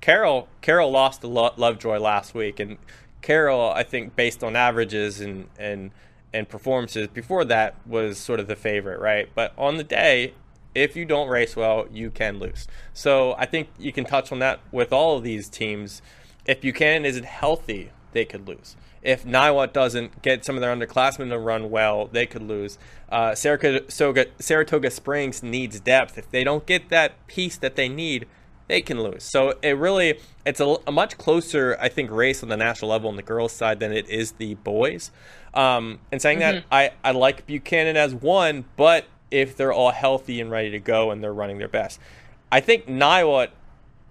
Carroll Carroll lost to Lovejoy last week, and Carroll, I think, based on averages and and and performances before that, was sort of the favorite, right? But on the day, if you don't race well, you can lose. So I think you can touch on that with all of these teams. If Buchanan isn't healthy, they could lose. If Niwot doesn't get some of their underclassmen to run well, they could lose. Uh, Saratoga, Saratoga Springs needs depth. If they don't get that piece that they need, they can lose. So it really it's a, a, much closer, I think, race on the national level on the girls' side than it is the boys. Um, and saying mm-hmm. that, I, I like Buchanan as one, but if they're all healthy and ready to go and they're running their best, I think Niwot,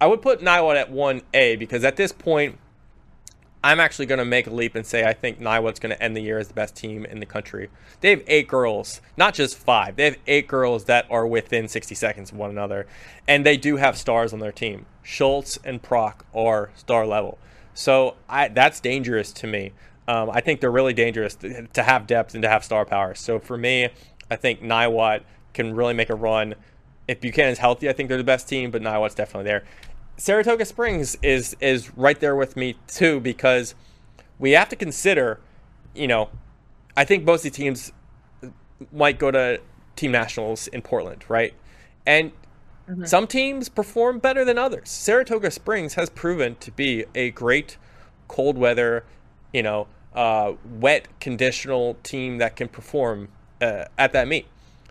I would put Niwot at one A because at this point, I'm actually going to make a leap and say I think Niwot's going to end the year as the best team in the country. They have eight girls, not just five. They have eight girls that are within 60 seconds of one another, and they do have stars on their team. Schultz and Prock are star level, so I, that's dangerous to me. Um, I think they're really dangerous to, to, have depth and to have star power. So for me, I think Niwot can really make a run. If Buchanan's healthy, I think they're the best team, but Niwot's definitely there. Saratoga Springs is is right there with me too because we have to consider, you know, I think most the teams might go to team nationals in Portland, right? And mm-hmm. some teams perform better than others. Saratoga Springs has proven to be a great cold weather, you know, uh, wet conditional team that can perform uh, at that meet.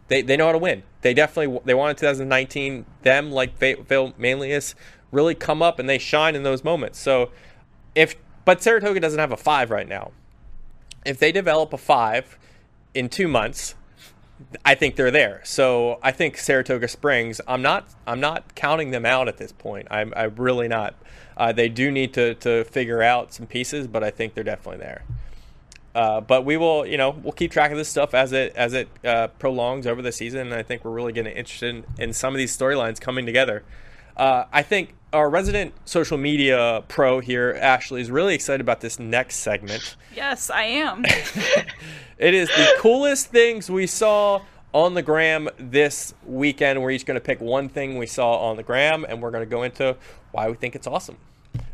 They, they know how to win. They definitely they won in 2019. Them like Vail Manlius really come up and they shine in those moments. So if but Saratoga doesn't have a five right now. If they develop a five in two months, I think they're there. So I think Saratoga Springs. I'm not. I'm not counting them out at this point. I'm. I'm really not. Uh, they do need to to figure out some pieces, but I think they're definitely there. Uh, but we will, you know, we'll keep track of this stuff as it as it uh, prolongs over the season. And I think we're really getting interested in, in some of these storylines coming together. Uh, I think our resident social media pro here, Ashley, is really excited about this next segment. Yes, I am. (laughs) it is the coolest things we saw on the gram this weekend. We're each going to pick one thing we saw on the gram, and we're going to go into why we think it's awesome.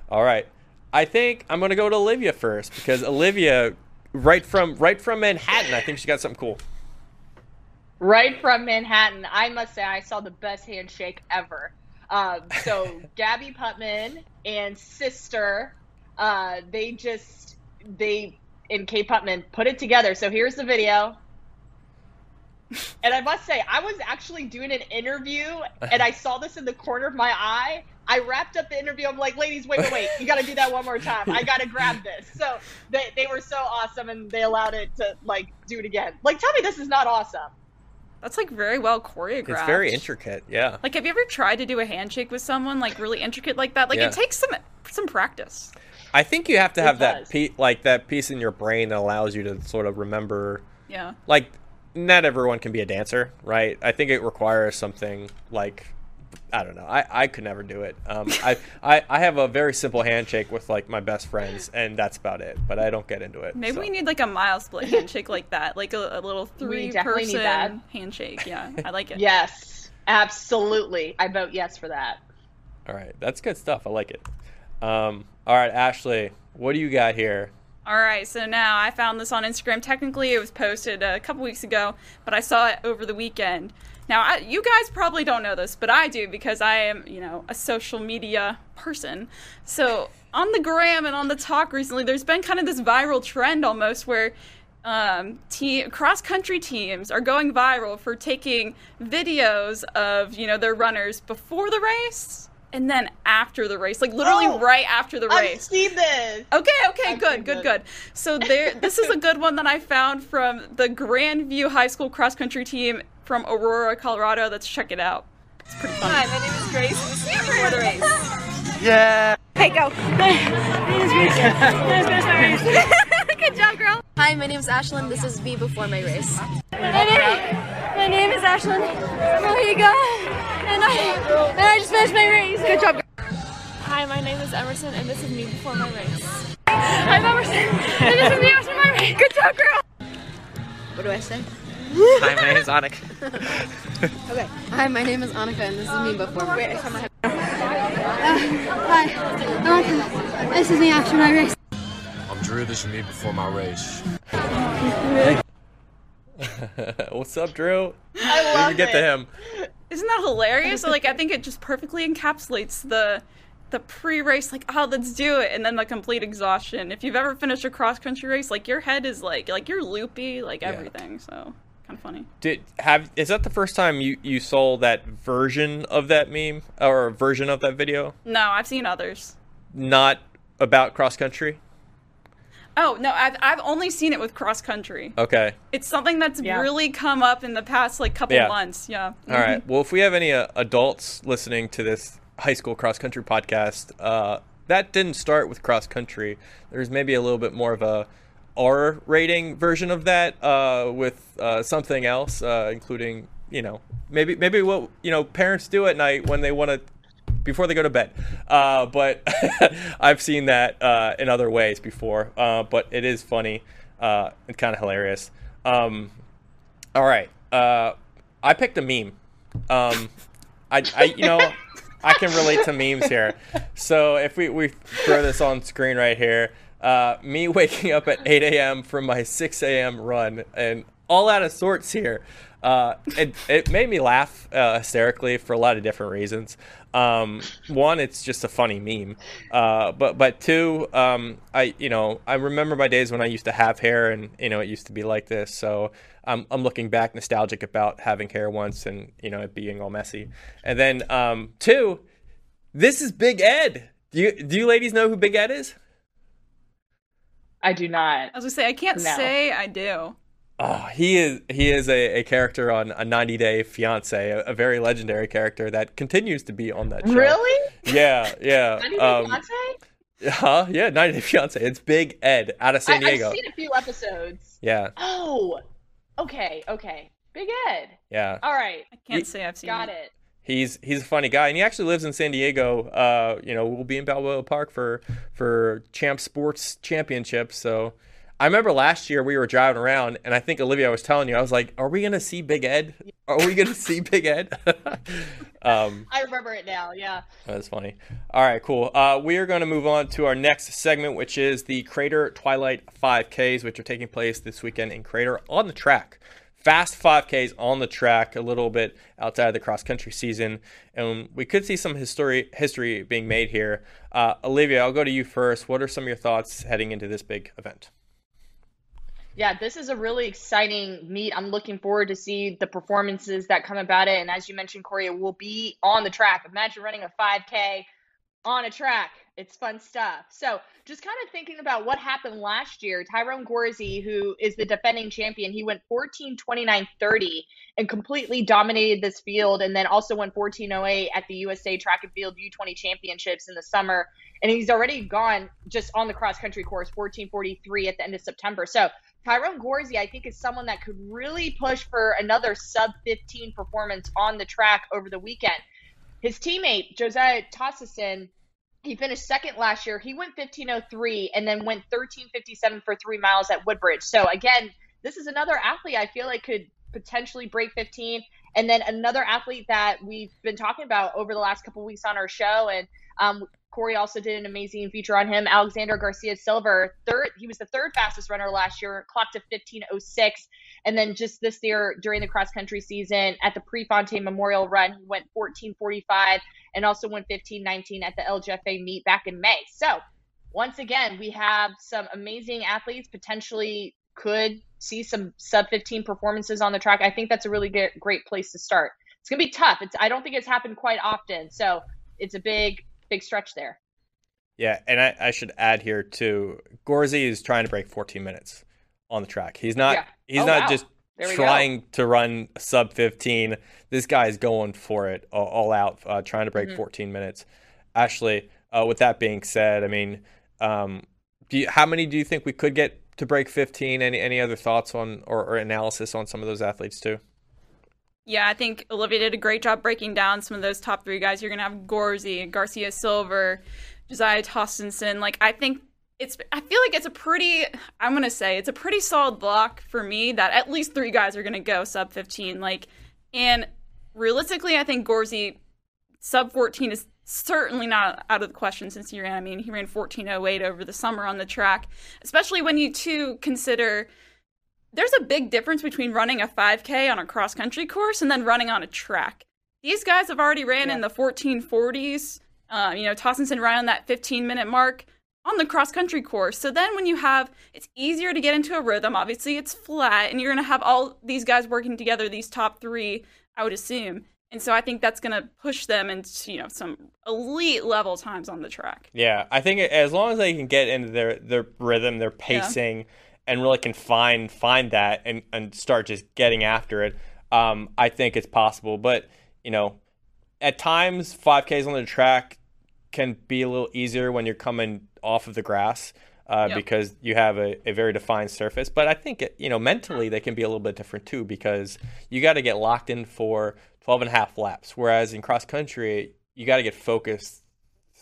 All right. I think I'm going to go to Olivia first because Olivia, right from right from Manhattan, I think she got something cool. Right from Manhattan, I must say I saw the best handshake ever. Um, so Gabby Putman and sister, uh, they just they and Kate Putman put it together. So here's the video. And I must say, I was actually doing an interview and I saw this in the corner of my eye. I wrapped up the interview. I'm like, ladies, wait, wait, wait. You got to do that one more time. I got to grab this. So they, they were so awesome and they allowed it to like do it again. Like, tell me this is not awesome. That's like very well choreographed. It's very intricate, yeah. Like, have you ever tried to do a handshake with someone like really intricate like that? Like, yeah. it takes some some practice. I think you have to have that piece, like that piece in your brain that allows you to sort of remember. Yeah. Like, not everyone can be a dancer, right? I think it requires something like I don't know. I, I could never do it. Um, I, (laughs) I I have a very simple handshake with like my best friends, and that's about it. But I don't get into it. Maybe so. we need like a mile split handshake like that, like a, a little three person handshake. Yeah, I like it. yes, absolutely. I vote yes for that. All right, that's good stuff. I like it. Um, all right, Ashley, what do you got here? All right, so now I found this on Instagram. Technically, it was posted a couple weeks ago, but I saw it over the weekend. Now, I, you guys probably don't know this, but I do because I am, you know, a social media person. So on the gram and on the talk recently, there's been kind of this viral trend almost where um, team, cross country teams are going viral for taking videos of, you know, their runners before the race and then after the race, like literally oh, right after the race. I've seen this. Okay, okay, I've good, good, good. So there, this is a good one that I found from the Grandview High School cross country team from Aurora, Colorado. Let's check it out. It's pretty fun. Hi, my name is Grace. This is before the race. (laughs) Yeah. Hey, go. my name is Grace. Good job, girl. Hi, my name is Ashlyn. This is me before my race. My name, my name is Ashlyn. Here you go. And I, and I just finished my race. Good job. Girl. Hi, my name is Emerson, and this is me before my race. I'm Emerson, and this is me after my race. Good job, girl. What do I say? Hi, my name is Annika. (laughs) okay. Hi, my name is Annika, and this is me before. Wait, I saw my. Uh, hi, Annika. This is me after my race. I'm Drew. This is me before my race. (laughs) What's up, Drew? I love Did you get it. to him? Isn't that hilarious? like, I think it just perfectly encapsulates the the pre-race like oh let's do it and then the complete exhaustion if you've ever finished a cross-country race like your head is like like you're loopy like Yeah. everything so kind of funny Did have is that the first time you you saw that version of that meme or version of that video? no i've seen others Not about cross country. oh no i've, I've only seen it with cross-country Okay. it's something that's Yeah. really come up in the past like couple Yeah. months yeah All right. Well, if we have any uh, adults listening to this high school cross country podcast, uh, that didn't start with cross country. There's maybe a little bit more of a R rating version of that uh, with uh, something else, uh, including you know maybe maybe what you know parents do at night when they want to before they go to bed. Uh, but (laughs) I've seen that uh, in other ways before. Uh, but it is funny and kind of hilarious. Um, all right, I picked a meme. Um, I, I, you know, I can relate to memes here. So if we, we throw this on screen right here, uh, me (laughs) waking up at 8 a.m. from my 6 a.m. run and all out of sorts here. Uh, it, it made me laugh uh, hysterically for a lot of different reasons. Um, one, it's just a funny meme. Uh, but but two, um, I you know I remember my days when I used to have hair and you know it used to be like this. So I'm I'm looking back nostalgic about having hair once and you know it being all messy. And then um, two, this is Big Ed. Do you do you ladies know who Big Ed is? I do not. I was gonna say I can't No. say I do. Oh, he is he is a, a character on a 90 Day Fiance, a, a very legendary character that continues to be on that show. Really? Yeah, yeah. (laughs) Ninety Day um, Fiancé? huh? Yeah, 90 Day Fiance. It's Big Ed out of I, San I've Diego. seen a few episodes. Yeah, Oh, okay, okay. Big Ed. yeah. All right, I can't Ye- say I've seen got it. it. He's he's a funny guy, and he actually lives in San Diego. Uh, you know, we'll be in Balboa Park for for Champ Sports Championship. So, I remember last year we were driving around, and I think Olivia was telling you, I was like, "Are we gonna see Big Ed? Are we gonna see (laughs) Big Ed?" (laughs) um, I remember it now. Yeah. That's funny. All right, cool. Uh, we are going to move on to our next segment, which is the Crater Twilight 5Ks, which are taking place this weekend in Crater on the track. Fast 5Ks on the track, a little bit outside of the cross country season, and we could see some history history being made here. Uh, Olivia, I'll go to you first. What are some of your thoughts heading into this big event? Yeah, this is a really exciting meet. I'm looking forward to see the performances that come about it. And as you mentioned, Cory, it will be on the track. Imagine running a 5K on a track. It's fun stuff. So, just kind of thinking about what happened last year, Tyrone Gorze, who is the defending champion, he went 14 29 30 and completely dominated this field. And then also went 14 08 at the USA Track and Field U20 Championships in the summer. And he's already gone just on the cross country course 14 43 at the end of September. So, Tyrone Gorze, I think, is someone that could really push for another sub 15 performance on the track over the weekend. His teammate, Josiah Tostenson, he finished second last year. He went 15.03 and then went 13.57 for three miles at Woodbridge. So, again, this is another athlete I feel like could potentially break 15. And then another athlete that we've been talking about over the last couple weeks on our show. And um, Cory also did an amazing feature on him. Alexander Garcia Silver, third, he was the third fastest runner last year, clocked to 15.06. And then just this year during the cross country season at the Prefontaine Memorial Run, he went 14.45 and also went 15.19 at the LGFA meet back in May. So once again, we have some amazing athletes potentially could see some sub 15 performances on the track. I think that's a really good, great place to start. It's gonna be tough. It's I don't think it's happened quite often, so it's a big big stretch there. Yeah, and I, I should add here too. Gorze is trying to break 14 minutes on the track. He's not. Yeah. He's Oh, not wow. just we go. trying to run sub 15. This guy's going for it all, all out, uh, trying to break Mhm. 14 minutes. Ashley, uh, with that being said, I mean, um, do you, how many do you think we could get to break 15? Any any other thoughts on or, or analysis on some of those athletes too? Yeah, I think Olivia did a great job breaking down some of those top three guys. You're gonna have Gorze, Garcia Silver, Josiah Tostenson. Like I think it's I feel like it's a pretty I'm gonna say it's a pretty solid block for me that at least three guys are gonna go sub 15. Like and realistically, I think Gorze sub 14 is certainly not out of the question since he ran. I mean, he ran 14:08 over the summer on the track, especially when you too consider there's a big difference between running a 5K on a cross country course and then running on a track. These guys have already ran in the 1440s. Uh, you know, Tostenson ran on that 15 minute mark on the cross country course. So then when you have, it's easier to get into a rhythm. Obviously, it's flat, and you're going to have all these guys working together, these top three, I would assume. And so I think that's going to push them into, you know, some elite level times on the track. Yeah, I think as long as they can get into their their rhythm, their pacing, and really can find find that and and start just getting after it, um, I think it's possible. But you know, at times 5Ks on the track can be a little easier when you're coming off of the grass. Uh, because you have a, a, very defined surface. But I think, it, you know, mentally they can be a little bit different too because you got to get locked in for 12 and a half laps. Whereas in cross country, you got to get focused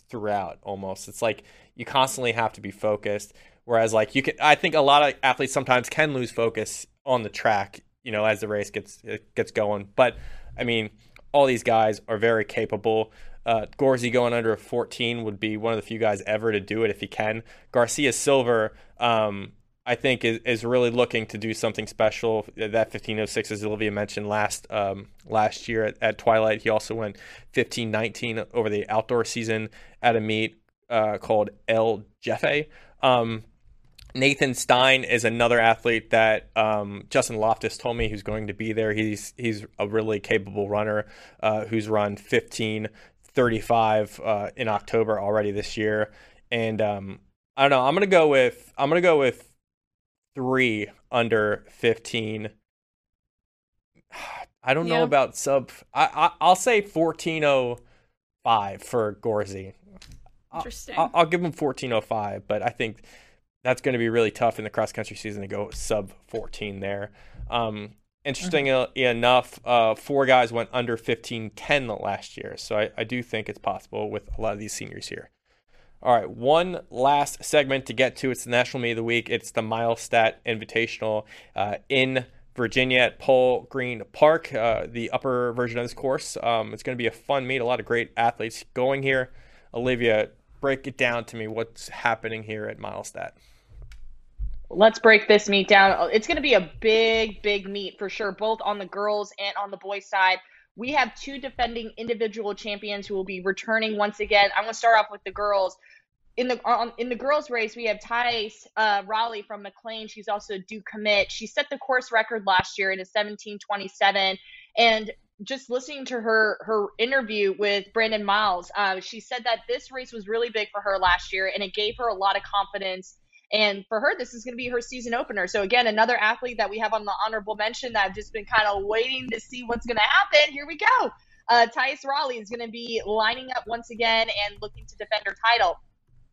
throughout almost. It's like you constantly have to be focused. Whereas like you can, I think a lot of athletes sometimes can lose focus on the track, you know, as the race gets gets going. But I mean, all these guys are very capable. Uh, Gorze going under a 14 would be one of the few guys ever to do it if he can. Garcia Silver, um, I think, is, is really looking to do something special. That 1506, as Olivia mentioned last um, last year at, at, Twilight, he also went 1519 over the outdoor season at a meet uh, called El Jefe. Um, Nathan Stein is another athlete that um, Justin Loftus told me who's going to be there. He's he's a really capable runner uh, who's run 15 35 uh, in October already this year. And um, I don't know. I'm gonna go with I'm gonna go with three under 15. (sighs) I don't yeah. know about sub. I, I will say 1405 for Gorze. Interesting. I'll, I'll, give him 1405, but I think that's going to be really tough in the cross country season to go sub 14 there. Um, interesting mm-hmm. enough, uh, four guys went under 15-10 last year, so I, I do think it's possible with a lot of these seniors here. All right, one last segment to get to. It's the National Meet of the Week. It's the MileStat Invitational uh, in Virginia at Pole Green Park, uh, the upper version of this course. Um, it's going to be a fun meet. A lot of great athletes going here. Olivia, break it down to me. What's happening here at MileStat? Let's break this meet down. It's going to be a big, big meet for sure, both on the girls and on the boys side. We have two defending individual champions who will be returning once again. I'm going to start off with the girls. In the on, in the girls race, we have Thais uh, Raleigh from McLean. She's also due commit. She set the course record last year in a 17:27, and just listening to her her interview with Brandon Miles, uh, she said that this race was really big for her last year, and it gave her a lot of confidence and for her, this is going to be her season opener. So again, another athlete that we have on the honorable mention that I've just been kind of waiting to see what's going to happen. Here we go. Uh, Thais Raleigh is going to be lining up once again and looking to defend her title.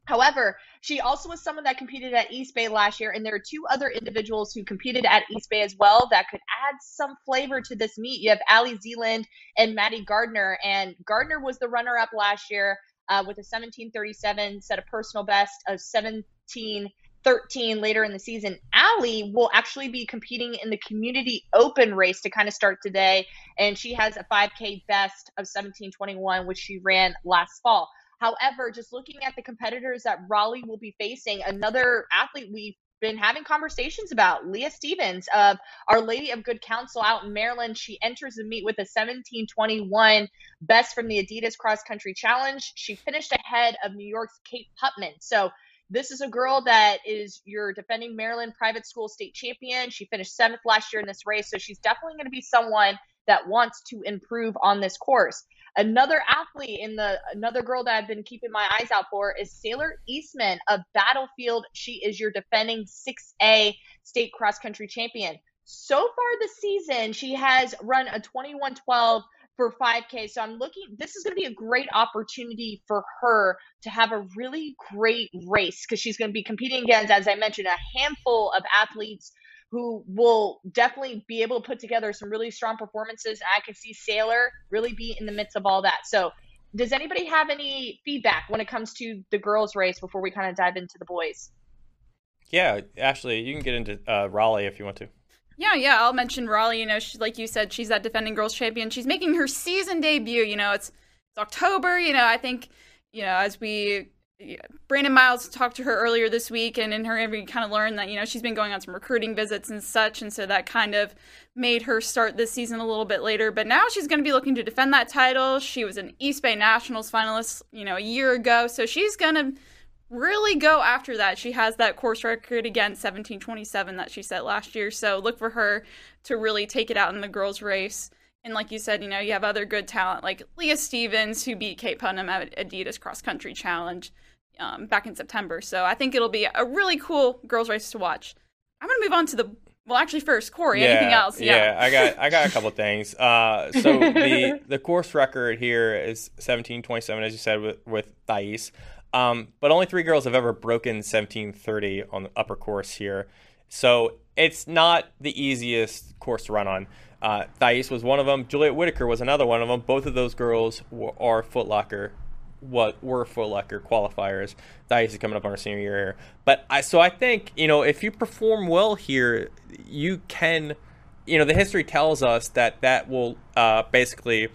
However, she also was someone that competed at East Bay last year, and there are two other individuals who competed at East Bay as well that could add some flavor to this meet. You have Allie Zealand and Maddie Gardner, and Gardner was the runner-up last year uh, with a 17:37, set a personal best of 17. 13 later in the season, Allie will actually be competing in the community open race to kind of start today. And she has a 5K best of 1721, which she ran last fall. However, just looking at the competitors that Raleigh will be facing, another athlete we've been having conversations about, Leah Stevens of Our Lady of Good Counsel out in Maryland. She enters the meet with a 1721 best from the Adidas Cross Country Challenge. She finished ahead of New York's Kate Putman. So this is a girl that is your defending Maryland private school state champion. She finished seventh last year in this race, so she's definitely going to be someone that wants to improve on this course. Another athlete in the another girl that I've been keeping my eyes out for is Sailor Eastman of Battlefield. She is your defending 6A state cross country champion. So far this season, she has run a 2112 for 5K. So I'm looking, this is going to be a great opportunity for her to have a really great race because she's going to be competing against, as I mentioned, a handful of athletes who will definitely be able to put together some really strong performances. I can see Sailor really be in the midst of all that. So, does anybody have any feedback when it comes to the girls' race before we kind of dive into the boys? Yeah, Ashley, you can get into uh, Raleigh if you want to. Yeah, yeah, I'll mention Raleigh. You know, she, like you said, she's that defending girls champion. She's making her season debut. You know, it's it's October. You know, I think you know as we Brandon Miles talked to her earlier this week, and in her interview, kind of learned that you know she's been going on some recruiting visits and such, and so that kind of made her start this season a little bit later. But now she's going to be looking to defend that title. She was an East Bay Nationals finalist, you know, a year ago, so she's going to really go after that. She has that course record again, 1727 that she set last year. So look for her to really take it out in the girls' race. And like you said, you know, you have other good talent like Leah Stevens, who beat Kate Putman at Adidas Cross Country Challenge um, back in September. So I think it'll be a really cool girls' race to watch. I'm going to move on to the Well, actually, first Cory. Yeah, anything else? Yeah. yeah, I got I got a couple things. Uh, so (laughs) the the course record here is 17:27, as you said, with with Thais. Um, but only three girls have ever broken 17:30 on the upper course here. So it's not the easiest course to run on. Uh, Thais was one of them. Juliet Whitaker was another one of them. Both of those girls were, are Footlocker what were Footlocker qualifiers. Thais is coming up on her senior year here. But I so I think, you know, if you perform well here, you can you know, the history tells us that that will uh, basically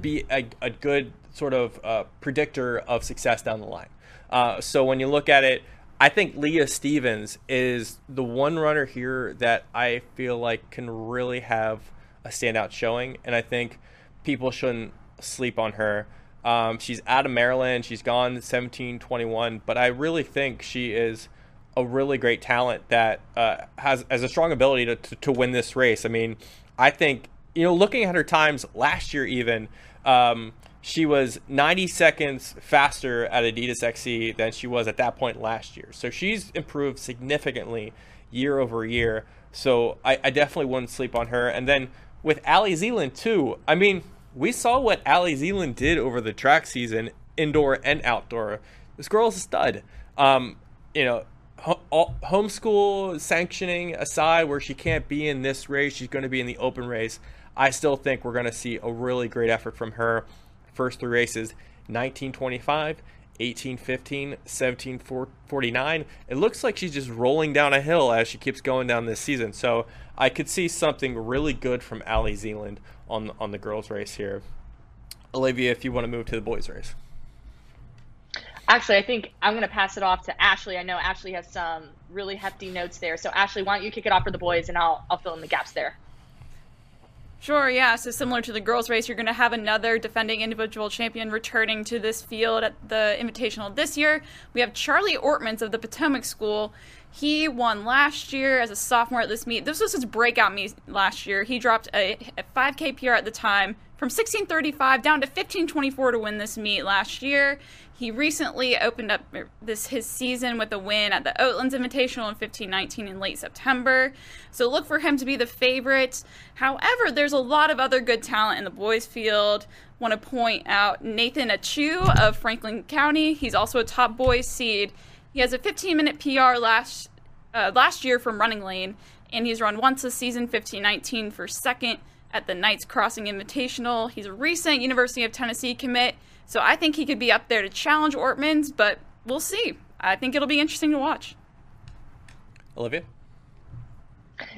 be a, a, good sort of uh, predictor of success down the line. Uh, so when you look at it, I think Leah Stevens is the one runner here that I feel like can really have a standout showing, and I think people shouldn't sleep on her. Um, she's out of Maryland. She's gone 17 21, but I really think she is a really great talent that uh, has, has a strong ability to, to, to, win this race. I mean, I think, you know, looking at her times last year, even, um, she was 90 seconds faster at Adidas XC than she was at that point last year. So she's improved significantly year over year. So I, I definitely wouldn't sleep on her. And then with Allie Zealand, too, I mean, we saw what Allie Zealand did over the track season, indoor and outdoor. This girl's a stud. Um, you know, ho- homeschool sanctioning aside, where she can't be in this race, she's going to be in the open race. I still think we're going to see a really great effort from her. First three races 1925, 1815, 1749. It looks like she's just rolling down a hill as she keeps going down this season. So I could see something really good from Allie Zealand on on the girls' race here. Olivia, if you want to move to the boys' race. Actually, I think I'm going to pass it off to Ashley. I know Ashley has some really hefty notes there. So, Ashley, why don't you kick it off for the boys, and I'll I'll fill in the gaps there. Sure, yeah. So similar to the girls' race, you're going to have another defending individual champion returning to this field at the Invitational this year. We have Charlie Ortmans of the Potomac School. He won last year as a sophomore at this meet. This was his breakout meet last year. He dropped a, a 5K PR at the time from 1635 down to 1524 to win this meet last year. He recently opened up this his season with a win at the Oatlands Invitational in 1519 in late September. So look for him to be the favorite. However, there's a lot of other good talent in the boys field. Want to point out Nathan Achu of Franklin County. He's also a top boys seed. He has a 15 minute PR last uh, last year from Running Lane, and he's run once this season, 1519 for second at the Knights Crossing Invitational. He's a recent University of Tennessee commit, so I think he could be up there to challenge Ortmans, but we'll see. I think it'll be interesting to watch. Olivia?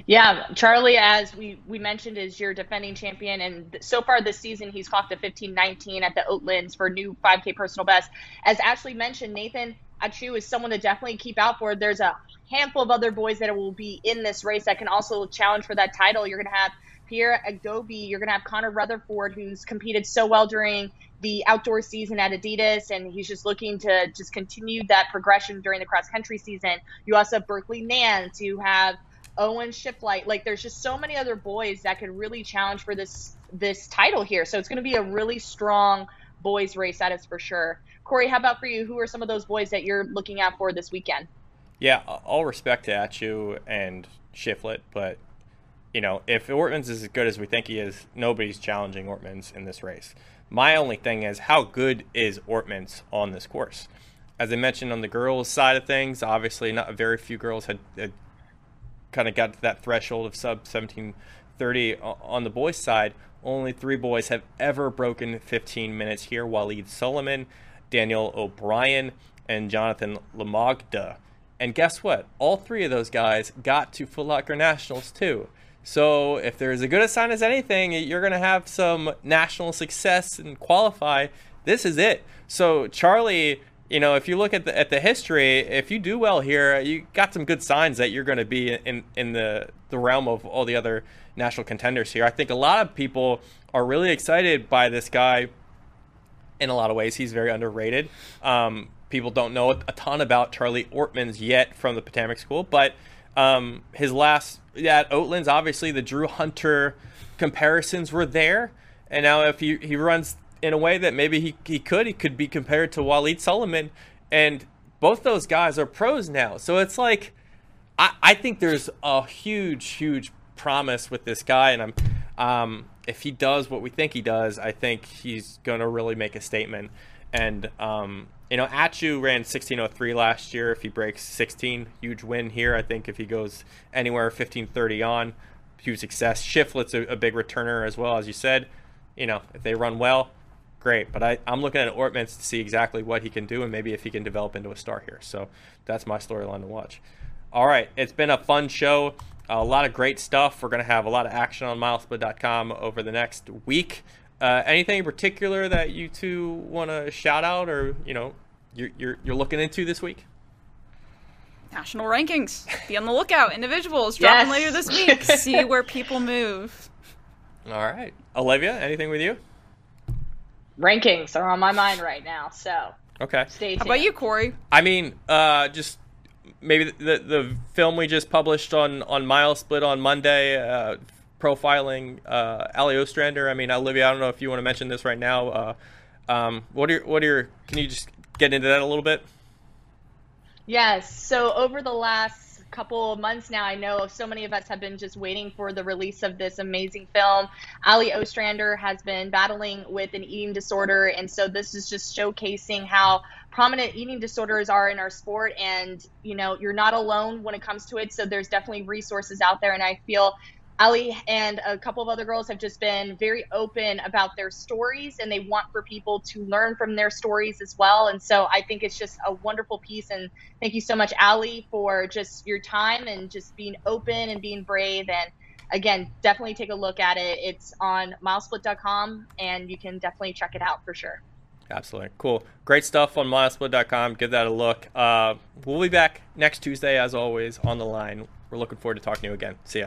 Yeah, Charlie, as we, we mentioned, is your defending champion. And so far this season, he's clocked a 15-19 at the Oatlands for new 5K personal best. As Ashley mentioned, Nathan Achu is someone to definitely keep out for. There's a handful of other boys that will be in this race that can also challenge for that title. You're going to have Pierre Agobi. You're going to have Connor Rutherford, who's competed so well during the outdoor season at Adidas, and he's just looking to just continue that progression during the cross country season. You also have Berkeley Nance. You have Owen Shiflett. Like, there's just so many other boys that could really challenge for this this title here. So it's going to be a really strong boys race. That is for sure. Cory, how about for you? Who are some of those boys that you're looking out for this weekend? Yeah, all respect to Achu and Shiflett, but you know, if Ortmans is as good as we think he is, nobody's challenging Ortmans in this race. My only thing is, how good is Ortmans on this course? As I mentioned on the girls' side of things, obviously, not very few girls had, had kind of got to that threshold of sub 1730. On the boys' side, only three boys have ever broken 15 minutes here Waleed Suliman, Daniel O'Brien, and Jonathan Lamagda. And guess what? All three of those guys got to Foot Locker Nationals too. So if there's a good a sign as anything, you're going to have some national success and qualify. This is it. So Charlie, you know, if you look at the at the history, if you do well here, you got some good signs that you're going to be in in the the realm of all the other national contenders here. I think a lot of people are really excited by this guy. In a lot of ways, he's very underrated. Um, people don't know a ton about Charlie Ortmans yet from the Potomac School, but um, his last yeah, at Oatlands, obviously the Drew Hunter comparisons were there, and now if he he runs in a way that maybe he he could, he could be compared to Waleed Suliman, and both those guys are pros now. So it's like I, I think there's a huge, huge promise with this guy, and I'm um, if he does what we think he does, I think he's going to really make a statement. And um, you know, Achu ran 16:03 last year. If he breaks 16, huge win here. I think if he goes anywhere 15:30 on, huge success. Shiflett's a, a big returner as well, as you said. You know, if they run well, great. But I, I'm looking at Ortmans to see exactly what he can do and maybe if he can develop into a star here. So that's my storyline to watch. All right, it's been a fun show. A lot of great stuff. We're going to have a lot of action on milesplit.com over the next week. Uh, anything in particular that you two want to shout out or, you know, you're, you're, you're looking into this week? National rankings. Be on the lookout. Individuals dropping Yes. later this week. (laughs) See where people move. All right. Olivia, anything with you? Rankings are on my mind right now, so Okay. stay tuned. How about you, Cory? I mean, uh, just maybe the, the the film we just published on on Mile Split on Monday, uh, profiling uh, Allie Ostrander. I mean, Olivia, I don't know if you want to mention this right now. Uh, um, what are your, what are your? Can you just get into that a little bit? Yes. So over the last couple months now, I know so many of us have been just waiting for the release of this amazing film. Allie Ostrander has been battling with an eating disorder, and so this is just showcasing how prominent eating disorders are in our sport. And you know, you're not alone when it comes to it. So there's definitely resources out there, and I feel. Allie and a couple of other girls have just been very open about their stories and they want for people to learn from their stories as well. And so I think it's just a wonderful piece. And thank you so much, Allie, for just your time and just being open and being brave. And again, definitely take a look at it. It's on milesplit.com and you can definitely check it out for sure. Absolutely. Cool. Great stuff on milesplit.com. Give that a look. Uh, we'll be back next Tuesday, as always, on the line. We're looking forward to talking to you again. See ya.